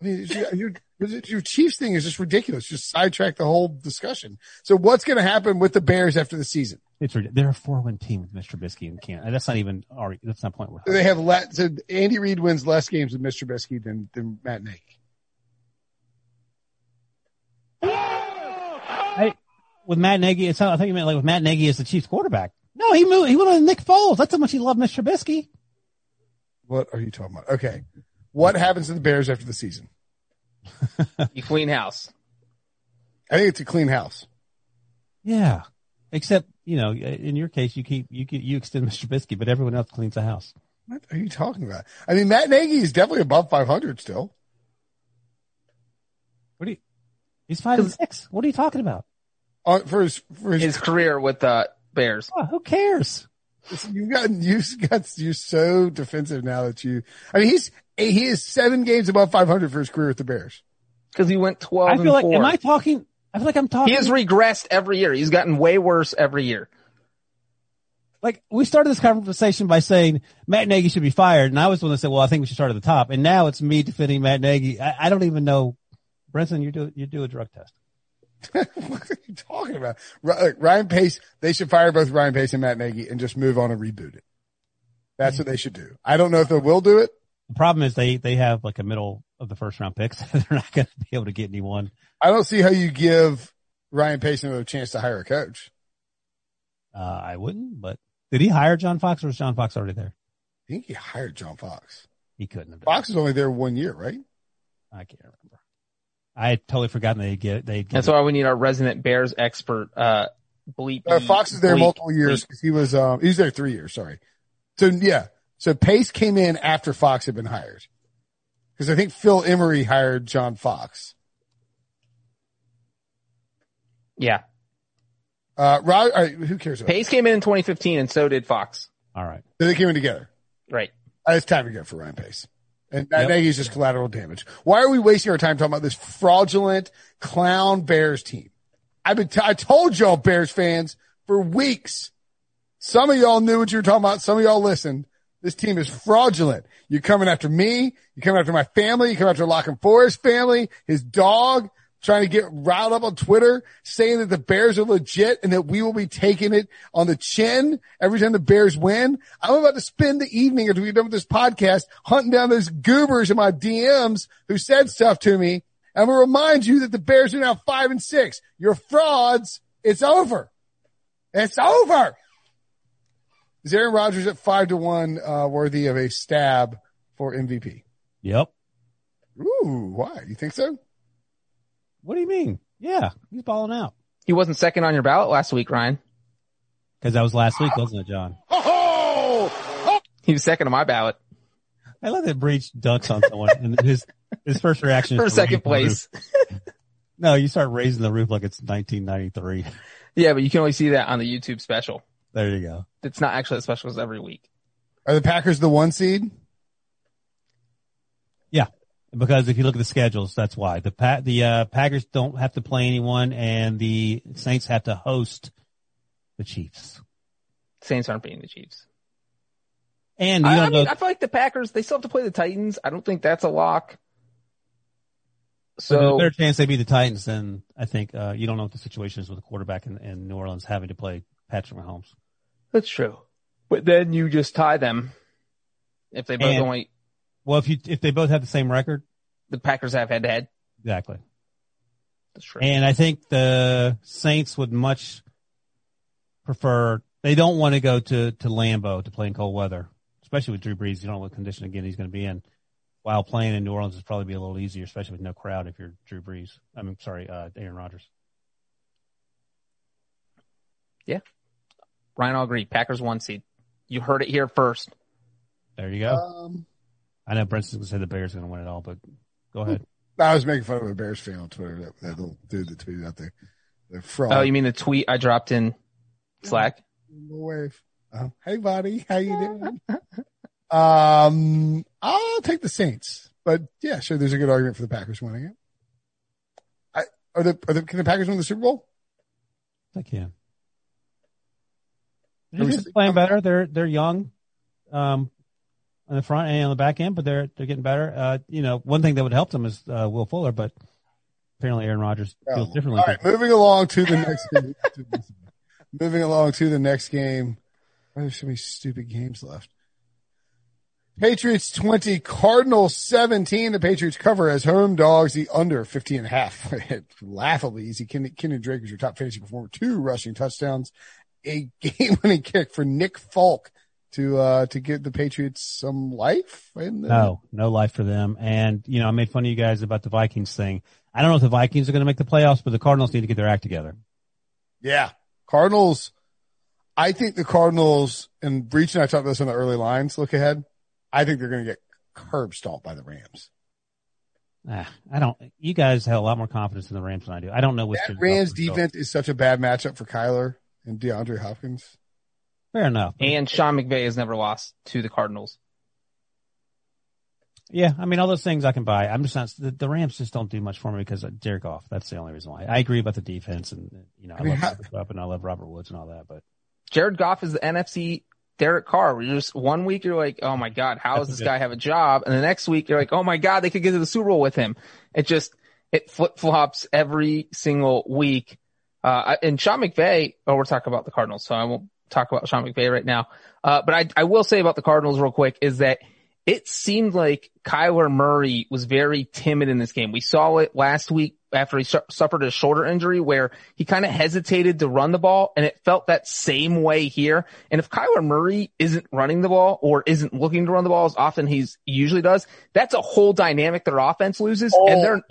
I mean, your, your, Chiefs thing is just ridiculous. Just sidetrack the whole discussion. So what's going to happen with the Bears after the season? It's they're a four win team with Mr. Trubisky and can't. That's not even. argu- That's not point. They have let, so Andy Reid wins less games with Mr. Trubisky than, than Matt Nagy. I, with Matt Nagy, it's, I think you meant like with Matt Nagy as the Chiefs quarterback. No, he moved. He went on Nick Foles. That's how much he loved Mr. Trubisky. What are you talking about? Okay. What happens to the Bears after the season? You clean house. I think it's a clean house. Yeah, except you know, in your case, you keep you keep, you extend Mr. Trubisky, but everyone else cleans the house. What are you talking about? I mean, Matt Nagy is definitely above 500 still. What do you? He's five and six. What are you talking about? Uh, for his, for his, His career with the Bears. Oh, who cares? you got, you got, you're so defensive now that you, I mean, he's, he is seven games above 500 for his career with the Bears. Because he went 12 I and feel like. 4. Am I talking? I feel like I'm talking. he has regressed every year. He's gotten way worse every year. like we started this conversation by saying Matt Nagy should be fired, and I was the one that said, "Well, I think we should start at the top." And now it's me defending Matt Nagy. I, I don't even know, Brinson. You do you do a drug test. what are you talking about? Uh, Ryan Pace, they should fire both Ryan Pace and Matt Nagy and just move on and reboot it. That's what they should do. I don't know if they will do it. The problem is they they have like a middle of the first round picks. They're not going to be able to get anyone. I don't see how you give Ryan Pace a chance to hire a coach. Uh, I wouldn't, but did he hire John Fox or was John Fox already there? I think he hired John Fox. He couldn't have. Done Fox was only there one year, right? I can't remember. I had totally forgotten they get they. That's why we need our resident Bears expert, uh, bleep. Uh, Fox is there bleep, multiple years because he was um, he was there three years. Sorry. So yeah, so Pace came in after Fox had been hired because I think Phil Emery hired John Fox. Yeah. Uh, Rod, all right, who cares? About Pace came in in 2015 and so did Fox. All right. So they came in together. Right. Uh, It's time to go for Ryan Pace. And Matt Yep. Nagy's just collateral damage. Why are we wasting our time talking about this fraudulent clown Bears team? I've been, t- I told y'all Bears fans for weeks. Some of y'all knew what you were talking about. Some of y'all listened. This team is fraudulent. You're coming after me. You're coming after my family. You're coming after Lock and Forest family, his dog, trying to get riled up on Twitter, saying that the Bears are legit and that we will be taking it on the chin every time the Bears win. I'm about to spend the evening after we're done with this podcast hunting down those goobers in my DMs who said stuff to me. I'm going to remind you that the Bears are now five and six. You're frauds. It's over. It's over. Is Aaron Rodgers at five to one uh, worthy of a stab for MVP? Yep. Ooh, why? You think so? What do you mean? Yeah, he's balling out. He wasn't second on your ballot last week, Ryan. Because that was last week, wasn't it, John? Oh, He was second on my ballot I love that Breech dunks on someone and his his first reaction is for to second place. No, you start raising the roof like it's 1993. Yeah, but you can only see that on the YouTube special. There you go. It's not actually the specials every week. are the Packers the one seed? Yeah, because if you look at the schedules, that's why the pa- the uh, Packers don't have to play anyone, and the Saints have to host the Chiefs. Saints aren't beating the Chiefs. And you I, don't I know. mean, I feel like the Packers, they still have to play the Titans. I don't think that's a lock. so there's a better chance they beat the Titans than I think. Uh, you don't know what the situation is with the quarterback in, in New Orleans having to play Patrick Mahomes. That's true. But then you just tie them. If they both And- only, Well, if you if they both have the same record, the Packers have head to head. exactly. That's true. And I think the Saints would much prefer. They don't want to go to to Lambeau to play in cold weather, especially with Drew Brees. You don't know what condition again he's going to be in. While playing in New Orleans is probably be a little easier, especially with no crowd. If you're Drew Brees, I mean, sorry, uh, Aaron Rodgers. Ryan, I'll agree. Packers one seed. You heard it here first. There you go. Um, I know Brent's going to say the Bears are going to win it all, but go ahead. I was making fun of a Bears fan on Twitter. That, that little dude that tweeted out there. The fraud. Oh, you mean the tweet I dropped in Slack? No wave. Uh, hey, buddy, how you doing? um, I'll take the Saints, but yeah, sure. There's a good argument for the Packers winning it. I, are the are the can the Packers win the Super Bowl? I can. Are They're just playing better. They're they're young, um, on the front and on the back end, but they're they're getting better. Uh, you know, one thing that would help them is uh, Will Fuller, but apparently Aaron Rodgers feels Oh. differently. All right, moving along to the next game. moving along to the next game. Why are there so many stupid games left? Patriots 20, Cardinals 17. The Patriots cover as home dogs, the under 50 and a half. Laughably easy. Ken, Kenyon Drake is your top fantasy performer. Two rushing touchdowns, a game winning kick for Nick Folk to, uh, to give the Patriots some life. In the, No, no life for them. And you know, I made fun of you guys about the Vikings thing. I don't know if the Vikings are going to make the playoffs, but the Cardinals need to get their act together. Yeah. Cardinals. I think the Cardinals and Breech and I talked about this on the early lines. Look ahead. I think they're going to get curb stomped by the Rams. Ah, I don't. You guys have a lot more confidence in the Rams than I do. I don't know which That Rams defense is such a bad matchup for Kyler and DeAndre Hopkins. Fair enough. And Sean McVay has never lost to the Cardinals. Yeah, I mean, all those things I can buy. I'm just not, the, the Rams just don't do much for me because of Derek Goff. That's the only reason why. I agree about the defense and, you know, I, I mean, love how- Cooper Kupp and I love Robert Woods and all that, but Jared Goff is the NFC Derek Carr. Where you're just one week you're like, oh my god, how does this guy have a job? And the next week you're like, oh my god, they could get to the Super Bowl with him. It just it flip flops every single week. Uh, and Sean McVay. Oh, we're talking about the Cardinals, so I won't talk about Sean McVay right now. Uh, but I I will say about the Cardinals real quick is that it seemed like Kyler Murray was very timid in this game. We saw it last week after he su- suffered a shoulder injury where he kind of hesitated to run the ball and it felt that same way here. And if Kyler Murray isn't running the ball or isn't looking to run the ball as often he's he usually does, that's a whole dynamic their offense loses and they're,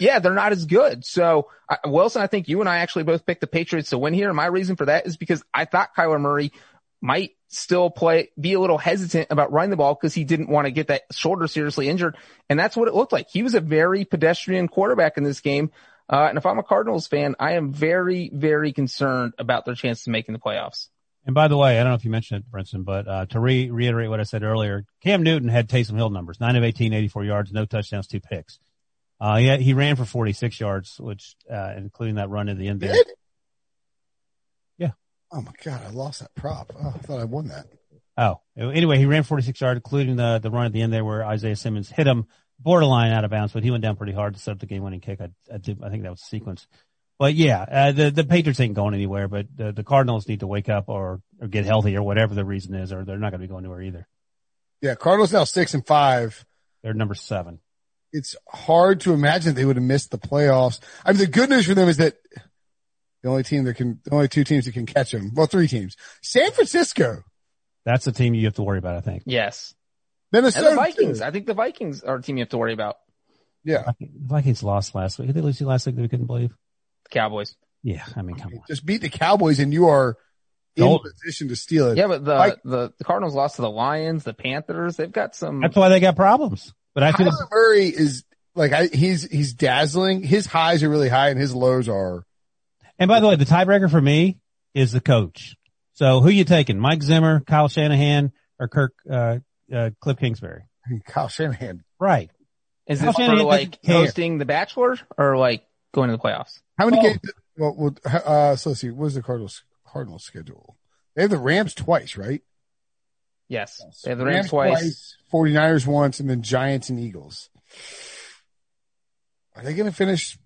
yeah, they're not as good. So uh, Wilson, I think you and I actually both picked the Patriots to win here. And my reason for that is because I thought Kyler Murray might still play, be a little hesitant about running the ball because he didn't want to get that shoulder seriously injured. And that's what it looked like. He was a very pedestrian quarterback in this game. Uh, and if I'm a Cardinals fan, I am very, very concerned about their chances of making the playoffs. And by the way, I don't know if you mentioned it, Brinson, but uh, to re- reiterate what I said earlier, Cam Newton had Taysom Hill numbers: nine of 18, 84 yards, no touchdowns, two picks. Uh, yeah, he ran for 46 yards, which, uh, including that run in the end there. Oh my God. I lost that prop. Oh, I thought I won that. Oh, anyway, he ran 46 yards, including the the run at the end there where Isaiah Simmons hit him borderline out of bounds, but he went down pretty hard to set up the game winning kick. I, I, did, I think that was the sequence. But yeah, uh, the the Patriots ain't going anywhere, but the, the Cardinals need to wake up or or get healthy or whatever the reason is, or they're not going to be going anywhere either. Yeah. Cardinals now six and five. They're number seven. It's hard to imagine they would have missed the playoffs. I mean, the good news for them is that the only team that can, the only two teams that can catch them, well, three teams, San Francisco That's the team you have to worry about, I think. Yes. And Minnesota. the Vikings. too. I think the Vikings are a team you have to worry about. Yeah. The Vikings lost last week. Did they lose you last week that we couldn't believe? The Cowboys. Yeah, I mean, come on. Just beat the Cowboys and you are in Gold. position to steal it. Yeah, but the, Like- the, the Cardinals lost to the Lions, the Panthers. They've got some. That's why they got problems. But I feel Kyler Murray is like I, he's he's dazzling. His highs are really high and his lows are. And by the way, the tiebreaker for me is the coach. So who you taking? Mike Zimmer, Kyle Shanahan, or Kirk, uh, uh, Cliff Kingsbury? Kyle Shanahan. Right. is Kyle this for like hosting the Bachelor or like going to the playoffs? How many Oh. games? Well, well, uh, so let's see. What is the Cardinals Cardinals schedule? They have the Rams twice, right? Yes. They have the Rams, twice. 49ers once, and then Giants and Eagles. Are they going to finish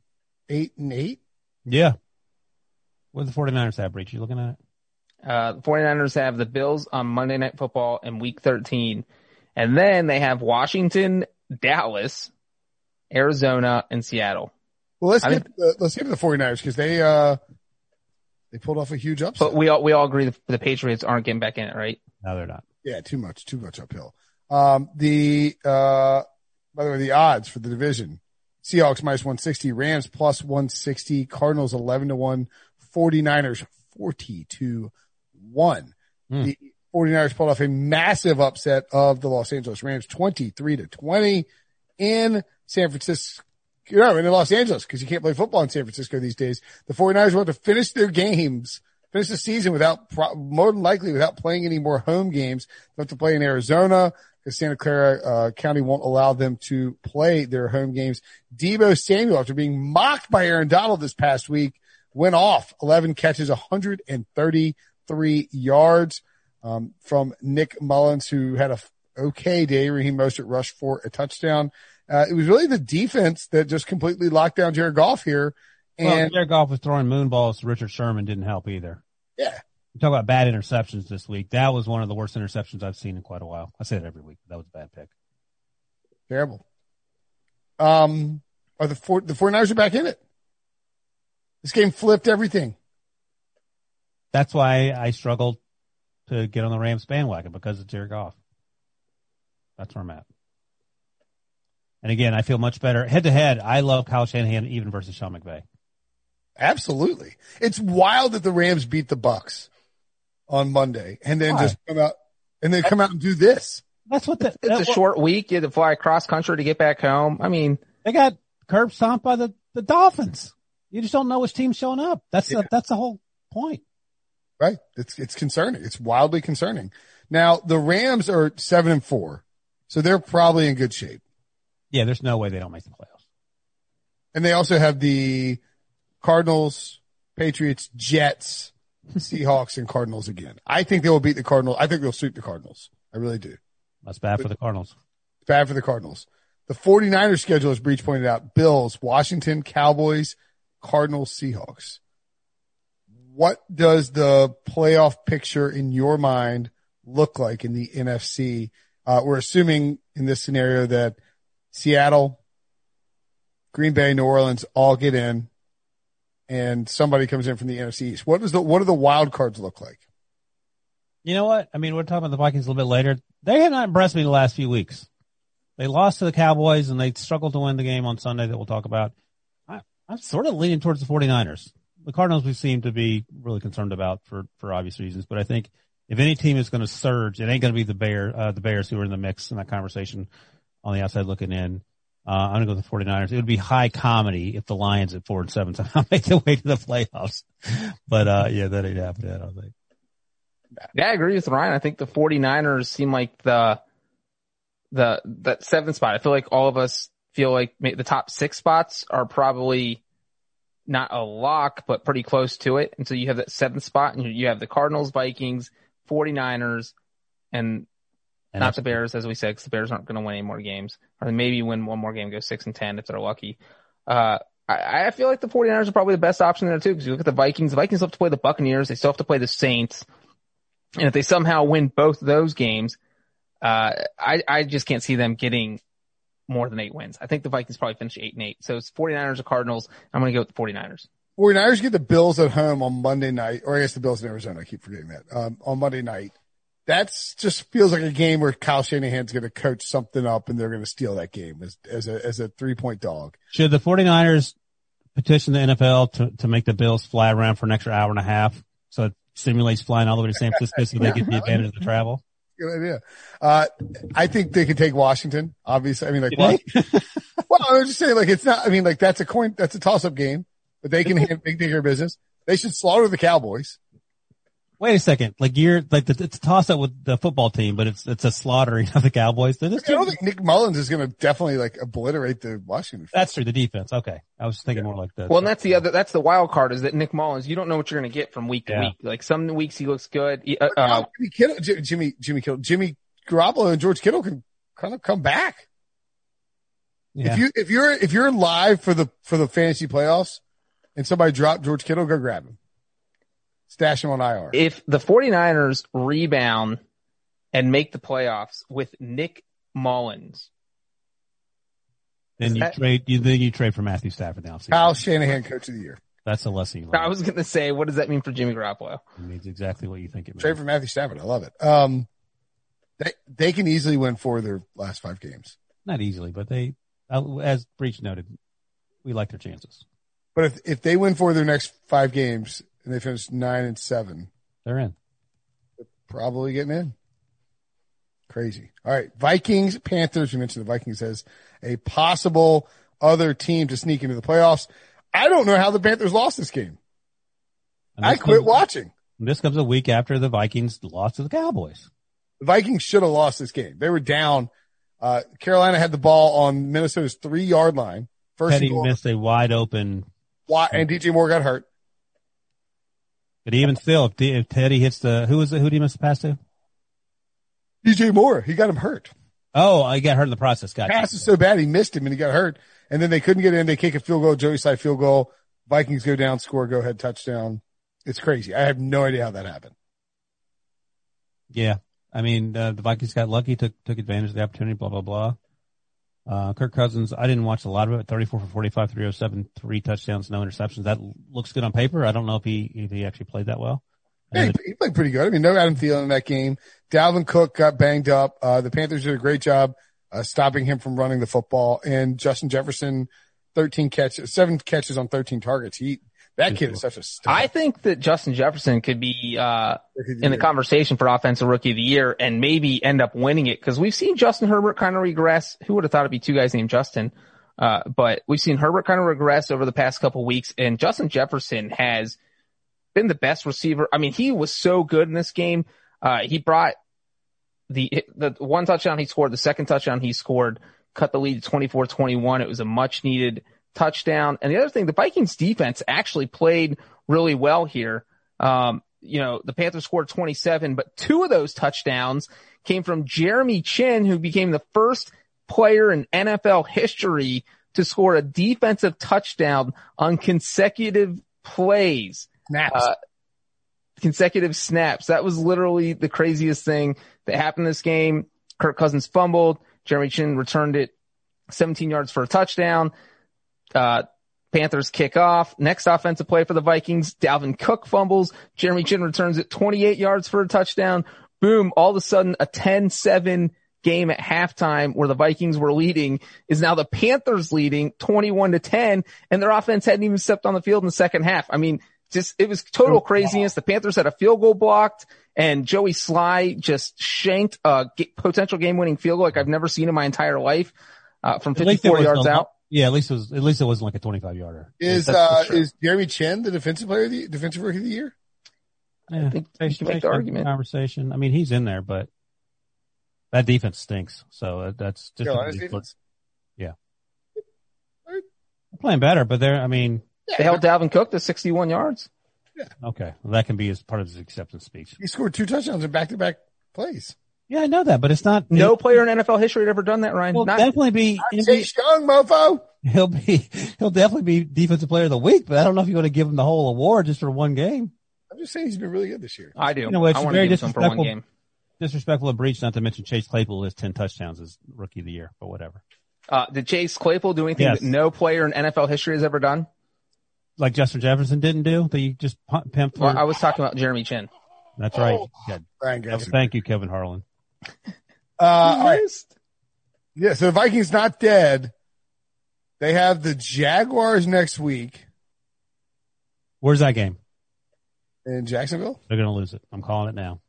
eight and eight? Yeah. What do the 49ers have, Breech? You looking at it? Uh, the 49ers have the Bills on Monday Night Football in week 13. And then they have Washington, Dallas, Arizona, and Seattle. Well, let's I get the, let's get to the 49ers because they uh they pulled off a huge upset. But we all, we all agree the, the Patriots aren't getting back in it, right? No, they're not. Yeah, too much, too much uphill. Um, the, uh, by the way, the odds for the division, Seahawks minus 160, Rams plus 160, Cardinals 11 to 1, 49ers 40 to 1. Hmm. The 49ers pulled off a massive upset of the Los Angeles Rams 23 to 20 in San Francisco. You know, in Los Angeles, because you can't play football in San Francisco these days. The 49ers want to finish their games finish the season without, more than likely without playing any more home games. They have to play in Arizona because Santa Clara uh, County won't allow them to play their home games. Deebo Samuel, after being mocked by Aaron Donald this past week, went off 11 catches, 133 yards um, from Nick Mullens, who had a okay day. Raheem Mostert rushed for a touchdown. Uh, it was really the defense that just completely locked down Jared Goff here. Well, And Jared Goff was throwing moon balls to Richard Sherman didn't help either. yeah, You talk about bad interceptions this week. That was one of the worst interceptions I've seen in quite a while. I say it every week. That was a bad pick. Terrible. Um, are the four, the 49ers are back in it. This game flipped everything. That's why I struggled to get on the Rams bandwagon because of Jared Goff. That's where I'm at. And again, I feel much better head to head. I love Kyle Shanahan even versus Sean McVay. Absolutely. It's wild that the Rams beat the Bucks on Monday and then Why? just come out and then come out and do this. That's what the, It's a that- short week. You had to fly across country to get back home. I mean, they got curb stomped by the, the Dolphins. You just don't know which team's showing up. That's the, that's the whole point. Right. It's, it's concerning. It's wildly concerning. Now the Rams are seven and four. So they're probably in good shape. Yeah, there's no way they don't make the playoffs. And they also have the Cardinals, Patriots, Jets, Seahawks, and Cardinals again. I think they will beat the Cardinals. I think they'll sweep the Cardinals. I really do. That's bad for the Cardinals. Bad for the Cardinals. The 49ers schedule, as Breech pointed out, Bills, Washington, Cowboys, Cardinals, Seahawks. What does the playoff picture in your mind look like in the NFC? Uh, we're assuming in this scenario that Seattle, Green Bay, New Orleans all get in and somebody comes in from the NFC East. What does the, what do the wild cards look like? You know what? I mean, we're talking about the Vikings a little bit later. They have not impressed me the last few weeks. They lost to the Cowboys and they struggled to win the game on Sunday that we'll talk about. I'm sort of leaning towards the 49ers. The Cardinals we seem to be really concerned about for, for obvious reasons, but I think if any team is going to surge, it ain't going to be the Bear, uh, the Bears who are in the mix in that conversation on the outside looking in. Uh, I'm going to go with the 49ers. It would be high comedy if the Lions at four and seven somehow make their way to the playoffs. But, uh, yeah, that ain't happening, I don't think. yeah, I agree with Ryan. I think the 49ers seem like the, the, that seventh spot. I feel like all of us feel like the top six spots are probably not a lock, but pretty close to it. And so you have that seventh spot and you- you have the Cardinals, Vikings, 49ers, and And not the Bears, as we said, because the Bears aren't going to win any more games, or maybe win one more game, go six and ten if they're lucky. Uh, I, I feel like the 49ers are probably the best option there too, because you look at the Vikings. The Vikings have to play the Buccaneers. They still have to play the Saints, and if they somehow win both of those games, uh, I I just can't see them getting more than eight wins. I think the Vikings probably finish eight and eight. So it's 49ers or Cardinals. I'm going to go with the 49ers. 49ers get the Bills at home on Monday night, or I guess the Bills in Arizona. I keep forgetting that. Um, on Monday night. That's just feels like a game where Kyle Shanahan's going to coach something up and they're going to steal that game as, as a, as a three point dog. Should the 49ers petition the NFL to, to make the Bills fly around for an extra hour and a half so it simulates flying all the way to San Francisco so they get the advantage of the travel? Good idea. Uh, I think they could take Washington. Obviously, I mean, like, You well, I'm just saying, like, it's not. I mean, like, that's a coin. That's a toss-up game, but they can hand- they can take care business. They should slaughter the Cowboys. Wait a second. Like you're like the, it's a toss up with the football team, but it's it's a slaughtering of the Cowboys. They're I don't think Nick Mullens is going to definitely like obliterate the Washington. That's true. The defense. Okay. I was thinking more like that. Well, and that's the other, that's the wild card is that Nick Mullens, you don't know what you're going to get from week to week. Like some weeks he looks good. Uh, uh, Jimmy Kittle, Jimmy, Jimmy, Jimmy Kittle, Jimmy Garoppolo and George Kittle can kind of come back. yeah. If you, if you're, if you're live for the, for the fantasy playoffs and somebody dropped George Kittle, go grab him. Stash him on IR. if the 49ers rebound and make the playoffs with Nick Mullens, then you that- trade, you then you trade for Matthew Stafford now. Kyle Shanahan, coach of the year. That's a lesson you I was going to say, what does that mean for Jimmy Garoppolo? It means exactly what you think it means. Trade for Matthew Stafford. I love it. Um, they, they can easily win four of their last five games. Not easily, but they, uh, as Breech noted, we like their chances. But if, if they win four of their next five games and they finished nine and seven, They're in. probably getting in. Crazy. All right. Vikings, Panthers. We mentioned the Vikings as a possible other team to sneak into the playoffs. I don't know how the Panthers lost this game. And I quit comes- watching. This comes a week after the Vikings lost to the Cowboys. The Vikings should have lost this game. They were down. Uh, Carolina had the ball on Minnesota's three yard line. First Petty goal. missed a wide open, Why- and DJ Moore got hurt. But even still, if, if Teddy hits the, who was it? Who did he miss the pass to? DJ Moore, he got him hurt. Oh, I got hurt in the process. Got Pass is so bad he missed him and he got hurt. And then they couldn't get in. They kick a field goal, Joey Slye field goal. Vikings go down, score, go ahead, touchdown. It's crazy. I have no idea how that happened. Yeah. I mean, uh, the Vikings got lucky, took, took advantage of the opportunity, blah, blah, blah. Uh, Kirk Cousins, I didn't watch a lot of it. 34 for 45, 307, three touchdowns, no interceptions. That looks good on paper. I don't know if he, if he actually played that well. Yeah, he, played pretty good. I mean, no Adam Thielen in that game. Dalvin Cook got banged up. Uh, the Panthers did a great job, uh, stopping him from running the football and Justin Jefferson, 13 catches, seven catches on 13 targets. He, that kid is such a star. I think that Justin Jefferson could be, uh, in the conversation for offensive rookie of the year and maybe end up winning it because we've seen Justin Herbert kind of regress. Who would have thought it'd be two guys named Justin? Uh, but we've seen Herbert kind of regress over the past couple weeks and Justin Jefferson has been the best receiver. I mean, he was so good in this game. Uh, he brought the, the one touchdown he scored, the second touchdown he scored, cut the lead to 24-21. It was a much needed touchdown. And the other thing, the Vikings defense actually played really well here. Um, you know, the Panthers scored 27, but two of those touchdowns came from Jeremy Chinn, who became the first player in NFL history to score a defensive touchdown on consecutive plays, snaps. uh, consecutive snaps. That was literally the craziest thing that happened this game. Kirk Cousins fumbled. Jeremy Chinn returned it 17 yards for a touchdown. Uh, Panthers kick off. Next offensive play for the Vikings. Dalvin Cook fumbles. Jeremy Chinn returns it 28 yards for a touchdown. Boom. All of a sudden a 10-7 game at halftime where the Vikings were leading is now the Panthers leading 21 to 10 and their offense hadn't even stepped on the field in the second half. I mean, just, it was total craziness. The Panthers had a field goal blocked and Joey Slye just shanked a potential game winning field goal like I've never seen in my entire life, uh, from At least it 54 yards out. Yeah, at least it was, at least it wasn't like a 25 yarder. is, that's uh, sure. is Jeremy Chinn the defensive player of the, defensive rookie of the year? Yeah, think you Chase- can make the argument. Conversation. I mean, he's in there, but that defense stinks. So uh, that's just Carolina's defense? They're playing better, but they're, I mean, They held Dalvin Cook to 61 yards. okay, well, that can be as part of his acceptance speech. He scored two touchdowns in back to back plays. Yeah, I know that, but it's not. No it- player in NFL history had ever done that, Ryan. He'll Not, definitely be. He'll be, Chase Young, mofo. he'll be. He'll definitely be defensive player of the week, but I don't know if you want to give him the whole award just for one game. I'm just saying he's been really good this year. I do. You know, it's I want to very give it to him for one disrespectful. game. Disrespectful of Breech, not to mention Chase Claypool has ten touchdowns as rookie of the year, but whatever. Uh, did Chase Claypool do anything Yes. that no player in NFL history has ever done? Like Justin Jefferson didn't do that. You just pump, pimp. Well, for- I was talking about Jeremy Chinn. That's right. Oh. Yeah. Brian Thank you, Kevin Harlan. Uh, all right. Missed. Yeah, so the Vikings not dead. They have the Jaguars next week Where's that game? in Jacksonville. They're going to lose it. I'm calling it now.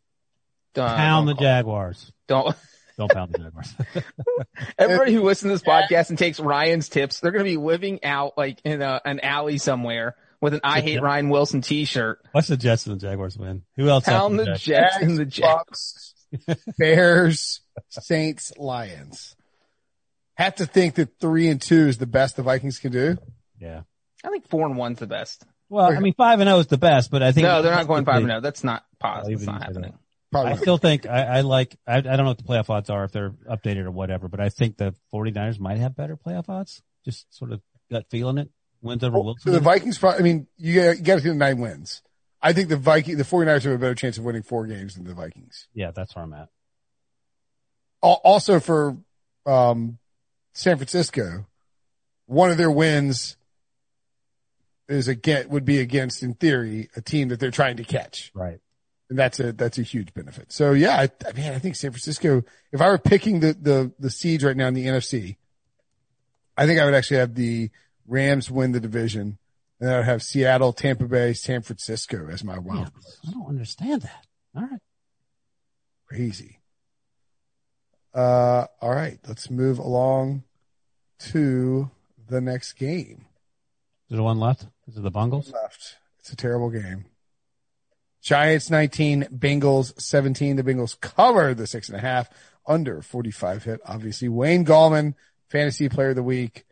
Uh, Pound the don't call- Jaguars. Don't. Don't pound the Jaguars. Everybody who listens to this podcast and takes Ryan's tips, they're going to be living out like in a, an alley somewhere with an "I hate Ryan Wilson" T-shirt. Watch the Jets and the Jaguars win. Who else? Pound after the Jets? Jets and the Jets. Bucks, Bears, Saints, Lions. Have to think that three and two is the best the Vikings can do. Yeah. I think four and one's the best. Well, I mean, five and zero is the best, but I think No, they're not going five and zero. That's not I'll possible. It's not happening. Probably. I still think I, I like, I, I don't know what the playoff odds are if they're updated or whatever, but I think the 49ers might have better playoff odds. Just sort of gut feeling it. Wins over so Wilson. the Vikings, I mean, you got, you got to see the nine wins. I think the Viking, the 49ers have a better chance of winning four games than the Vikings. yeah, that's where I'm at. Also for, um, San Francisco, one of their wins is again, would be against, in theory, a team that they're trying to catch. Right. And that's a, that's a huge benefit. So yeah, I, I mean, I think San Francisco, if I were picking the, the, the seeds right now in the NFC, I think I would actually have the Rams win the division and I would have Seattle, Tampa Bay, San Francisco as my wild card. I don't understand that. All right. Crazy. Uh, all right. Let's move along to the next game. Is there one left? Is it the Bungles? left. It's a terrible game. Giants 19, Bengals 17. The Bengals cover the six and a half under 45 hit. Obviously, Wayne Gallman, fantasy player of the week.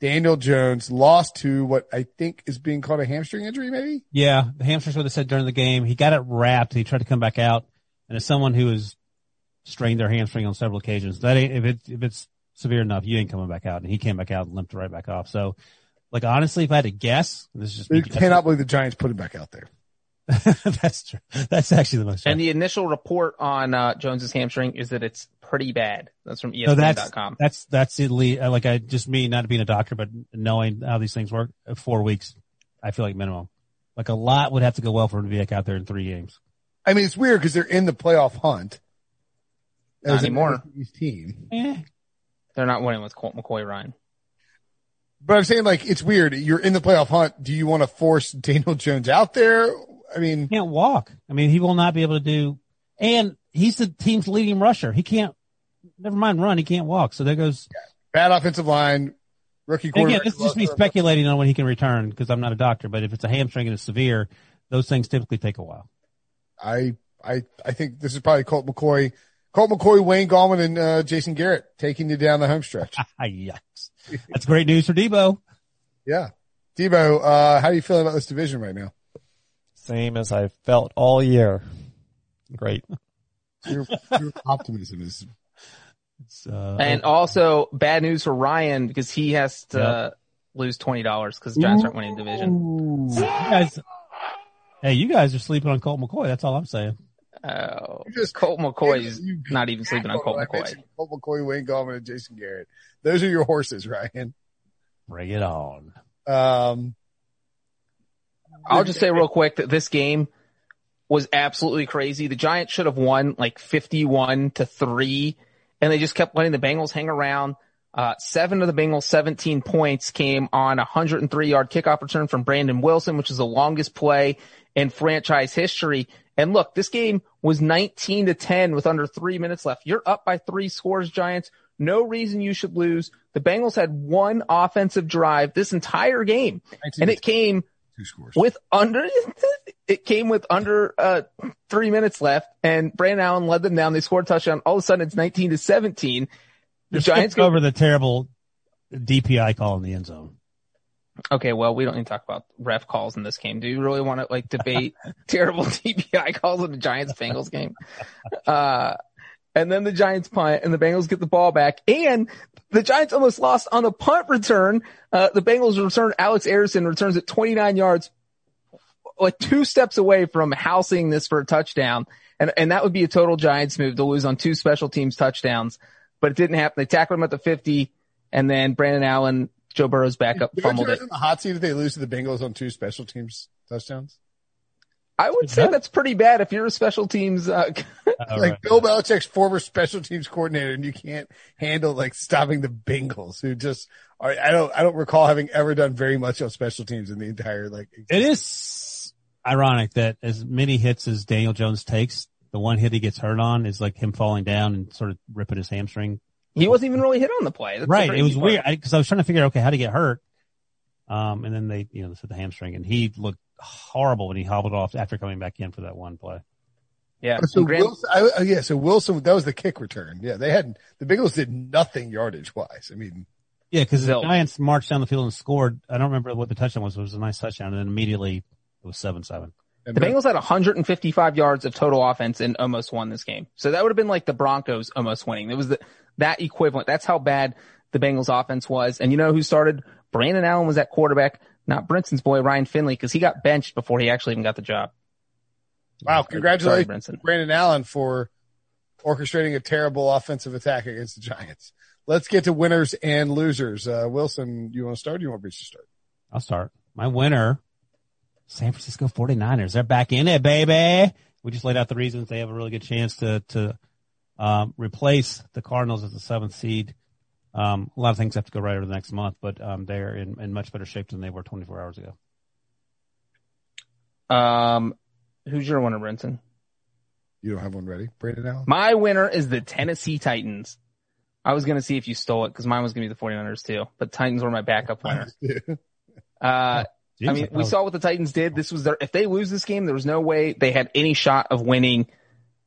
Daniel Jones lost to what I think is being called a hamstring injury, maybe? Yeah, the hamstrings what they said during the game. He got it wrapped. and He tried to come back out, and as someone who has strained their hamstring on several occasions, that ain't, if it if it's severe enough, you ain't coming back out. And he came back out and limped right back off. So, like honestly, if I had to guess, this is just I cannot believe the Giants put him back out there. That's true. That's actually the most. And the initial report on uh, Jones's hamstring is that it's pretty bad. That's from E So that's ESPN.com. that's that's elite. uh, Like I just me not being a doctor, but knowing how these things work. uh, Four weeks, I feel like minimum. Like a lot would have to go well for him to be back out there in three games. I mean, it's weird because they're in the playoff hunt. Not as an anymore. NFC's team. Eh, They're not winning with Colt McCoy, Ryan. But I'm saying like, it's weird. You're in the playoff hunt. Do you want to force Daniel Jones out there? I mean, he can't walk. I mean, he will not be able to do. And he's the team's leading rusher. He can't. Never mind run. He can't walk. So there goes. bad offensive line, rookie quarterback. again, this is just me speculating on when he can return because I'm not a doctor. But if it's a hamstring and it's severe, those things typically take a while. I, I, I think this is probably Colt McCoy, Colt McCoy, Wayne Gallman, and uh, Jason Garrett taking you down the home stretch. Yikes! That's great news for Debo. yeah. Debo, uh, how are you feeling about this division right now? Same as I felt all year. Great. Your, your optimism is It's, uh, And also bad news for Ryan because he has to uh, lose twenty dollars because the Giants aren't winning the division. you guys, hey, you guys are sleeping on Colt McCoy. That's all I'm saying. Oh, You just- Colt McCoy You- not even sleeping on Colt McCoy. Colt McCoy, Wayne Gallman, and Jason Garrett. Those are your horses, Ryan. Bring it on. Um, I'll just say real quick that this game was absolutely crazy. The Giants should have won like 51 to 3 and they just kept letting the Bengals hang around. Uh, seven of the Bengals 17 points came on a 103 yard kickoff return from Brandon Wilson, which is the longest play in franchise history. And look, this game was 19 to 10 with under three minutes left. You're up by three scores, Giants. No reason you should lose. The Bengals had one offensive drive this entire game and it came two scores. with under it came with under uh three minutes left and Brandon Allen led them down. They scored a touchdown. All of a sudden it's 19 to 17. The Just Giants skip go over the terrible DPI call in the end zone. Okay, well, we don't need to talk about ref calls in this game. Do you really want to like debate terrible DPI calls in the Giants Bengals game? Uh, and then the Giants punt and the Bengals get the ball back and the Giants almost lost on the punt return. Uh, the Bengals return Alex Anderson returns at 29 yards, like two steps away from housing this for a touchdown. And, and that would be a total Giants move to lose on two special teams touchdowns, but it didn't happen. They tackled him at the 50 and then Brandon Allen, Joe Burrow's backup fumbled it. in the hot seat if they lose to the Bengals on two special teams touchdowns? I would say that's pretty bad if you're a special teams. Uh, like right. Bill Belichick's former special teams coordinator, and you can't handle like stopping the Bengals, who just are, I don't I don't recall having ever done very much on special teams in the entire like. It is ironic that as many hits as Daniel Jones takes, the one hit he gets hurt on is like him falling down and sort of ripping his hamstring. he wasn't even really hit on the play. That's the right. It was part. weird because I, was trying to figure out, okay, how to get hurt. Um, and then they, you know, they said the hamstring and he looked horrible when he hobbled off after coming back in for that one play. Yeah. So And Grant- Wilson, I, uh, yeah, so Wilson, that was the kick return. Yeah, they had the Bengals did nothing yardage wise. I mean, Yeah, because the Giants marched down the field and scored. I don't remember what the touchdown was. It was a nice touchdown, and then immediately it was seven seven. The then- Bengals had 155 yards of total offense and almost won this game. So that would have been like the Broncos almost winning. It was the, that equivalent. That's how bad the Bengals offense was. And you know who started? Brandon Allen was at quarterback, not Brinson's boy, Ryan Finley, because he got benched before he actually even got the job. wow, congratulations, Brinson. Brandon Allen for orchestrating a terrible offensive attack against the Giants. Let's get to winners and losers. Uh, Wilson, you want to start? Or you want Breech to start? I'll start. My winner, San Francisco 49ers. They're back in it, baby. We just laid out the reasons they have a really good chance to, to, um, replace the Cardinals as the seventh seed. Um, a lot of things have to go right over the next month, but, um, they're in, in much better shape than they were 24 hours ago. Um, who's your winner, Brinson? You don't have one ready, Brandon Allen. My winner is the Tennessee Titans. I was going to see if you stole it because mine was going to be the 49ers too, but Titans were my backup winner. Uh, I mean, we saw what the Titans did. This was their, if they lose this game, there was no way they had any shot of winning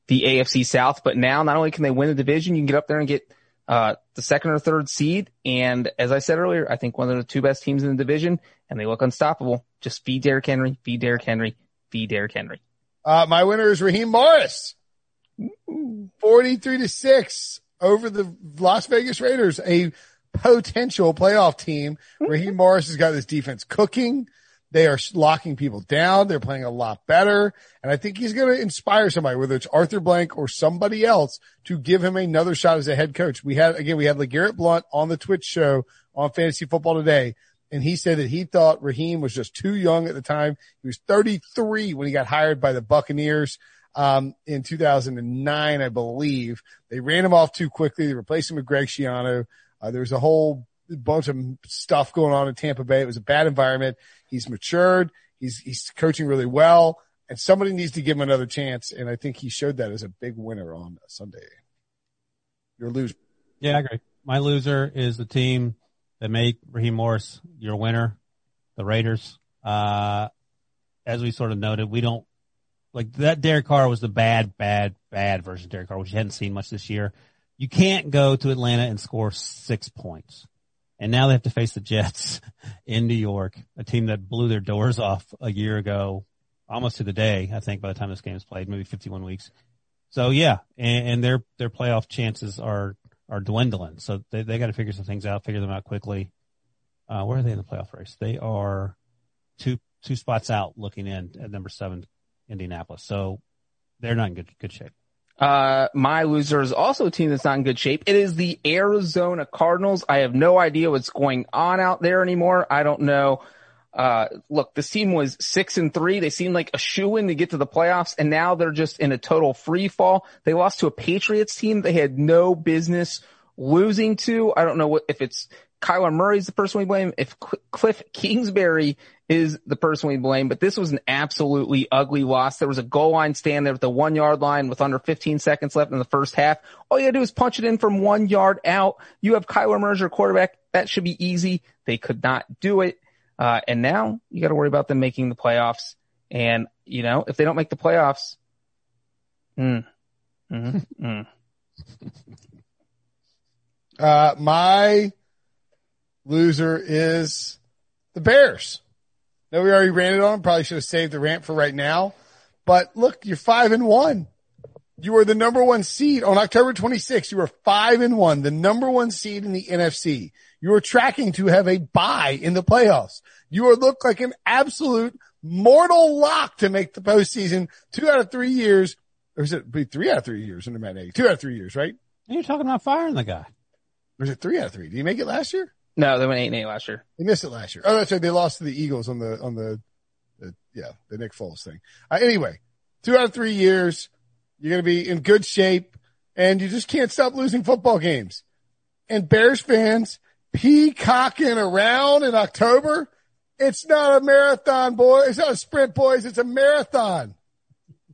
the AFC South. But now not only can they win the division, you can get up there and get, uh, the second or third seed. And as I said earlier, I think one of the two best teams in the division and they look unstoppable. Just feed Derrick Henry, feed Derrick Henry, feed Derrick Henry. Uh, my winner is Raheem Morris. 43 to 6 over the Las Vegas Raiders, a potential playoff team. Raheem Morris has got this defense cooking. They are locking people down. They're playing a lot better. And I think he's going to inspire somebody, whether it's Arthur Blank or somebody else to give him another shot as a head coach. We had, again, we had LeGarrette Blunt on the Twitch show on fantasy football today. And he said that he thought Raheem was just too young at the time. He was 33 when he got hired by the Buccaneers um, in 2009, I believe. They ran him off too quickly. They replaced him with Greg Schiano. Uh, there was a whole bunch of stuff going on in Tampa Bay. It was a bad environment. He's matured. He's, he's coaching really well and somebody needs to give him another chance. And I think he showed that as a big winner on Sunday. Your loser. Yeah, I agree. My loser is the team that made Raheem Morris your winner, the Raiders. Uh, as we sort of noted, we don't like that. Derek Carr was the bad, bad, bad version of Derek Carr, which you hadn't seen much this year. You can't go to Atlanta and score six points. And now they have to face the Jets in New York, a team that blew their doors off a year ago, almost to the day, I think, by the time this game is played, maybe 51 weeks. So yeah, and, and their, their playoff chances are, are dwindling. So they, they got to figure some things out, figure them out quickly. Uh, where are they in the playoff race? They are two, two spots out looking in at number seven, Indianapolis. So they're not in good, good shape. Uh, my loser is also a team that's not in good shape. It is the Arizona Cardinals. I have no idea what's going on out there anymore. I don't know. Uh, look, this team was six and three. They seemed like a shoe in to get to the playoffs and now they're just in a total free fall. They lost to a Patriots team they had no business losing to. I don't know what, if it's Kyler Murray's the person we blame, if Cl- Cliff Kingsbury is the person we blame, but this was an absolutely ugly loss. There was a goal line stand there at the one yard line with under 15 seconds left in the first half. All you gotta do is punch it in from one yard out. You have Kyler Murray your quarterback. That should be easy. They could not do it. Uh, and now you got to worry about them making the playoffs. And, you know, if they don't make the playoffs, mm, mm, mm. Uh, my loser is the Bears. No, we already ran ranted on. Probably should have saved the rant for right now. But look, you're five and one. You were the number one seed on October 26th. You were five and one, the number one seed in the NFC. You are tracking to have a bye in the playoffs. You are look like an absolute mortal lock to make the postseason two out of three years. Or is it be three out of three years under Matt Nagy? Two out of three years, right? You're talking about firing the guy. Or is it three out of three? Did he make it last year? No, they went eight and eight last year. They missed it last year. Oh, that's right. They lost to the Eagles on the on the The, yeah, the Nick Foles thing. Uh, anyway, two out of three years, you're going to be in good shape and you just can't stop losing football games. And Bears fans peacocking around in October. It's not a marathon, boy. It's not a sprint, boys. It's a marathon.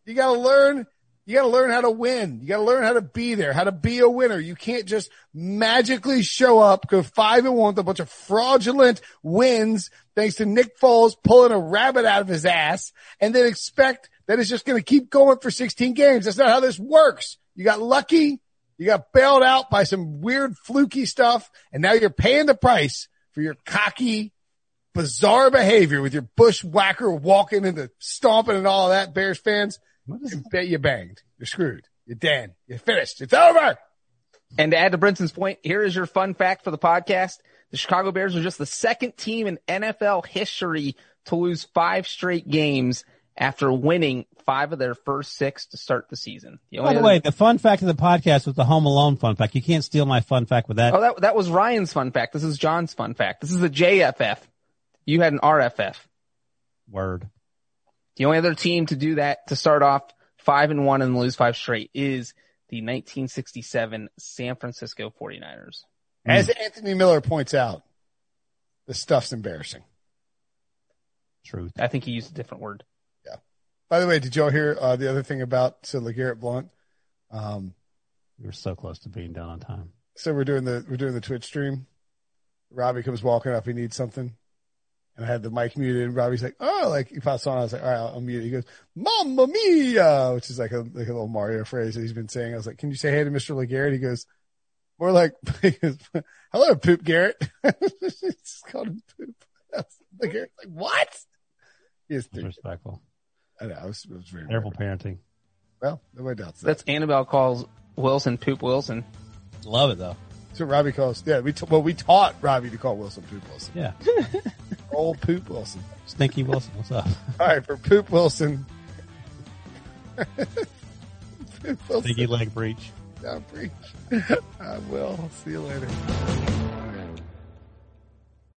You got to learn you got to learn how to win. You got to learn how to be there, how to be a winner. You can't just magically show up, go five and one with a bunch of fraudulent wins thanks to Nick Foles pulling a rabbit out of his ass and then expect that it's just going to keep going for 16 games. That's not how this works. You got lucky. You got bailed out by some weird fluky stuff and now you're paying the price for your cocky, bizarre behavior with your bushwhacker walking and the stomping and all that, Bears fans. You bet you're banged. You're screwed. You're dead. You're finished. It's over. And to add to Brinson's point, here is your fun fact for the podcast. The Chicago Bears are just the second team in NFL history to lose five straight games after winning five of their first six to start the season. The By the way, the fun fact of the podcast was the Home Alone fun fact. You can't steal my fun fact with that. Oh, that, that was Ryan's fun fact. This is John's fun fact. This is the JFF. You had an RFF. Word. The only other team to do that to start off five and one and lose five straight is the 1967 San Francisco 49ers. As Anthony Miller points out, the stuff's embarrassing. Truth. I think he used a different word. Yeah. By the way, did y'all hear uh, the other thing about so LeGarrette Blunt? Um, we were so close to being done on time. So we're doing the we're doing the Twitch stream. Robbie comes walking up. He needs something. And I had the mic muted and Robbie's like, oh, like he pops on. I was like, all right, I'll, I'll mute it. He goes, Mamma Mia, which is like a, like a little Mario phrase that he's been saying. I was like, can you say hey to Mr. LeGarrette? He goes, more like, goes, hello, Poop Garrett. just called him Poop. LeGarrette's like, what? He is disrespectful. I know. It was, it was very Terrible parenting. Well, nobody doubts that. That's Annabelle calls Wilson Poop Wilson. Love it though. That's what Robbie calls. Yeah, we t- well we taught Robbie to call Wilson Poop Wilson. Yeah. Old Poop Wilson. Stinky Wilson. What's up? All right, for Poop Wilson. Poop Stinky leg Breech. Yeah, Breech. I will. See you later.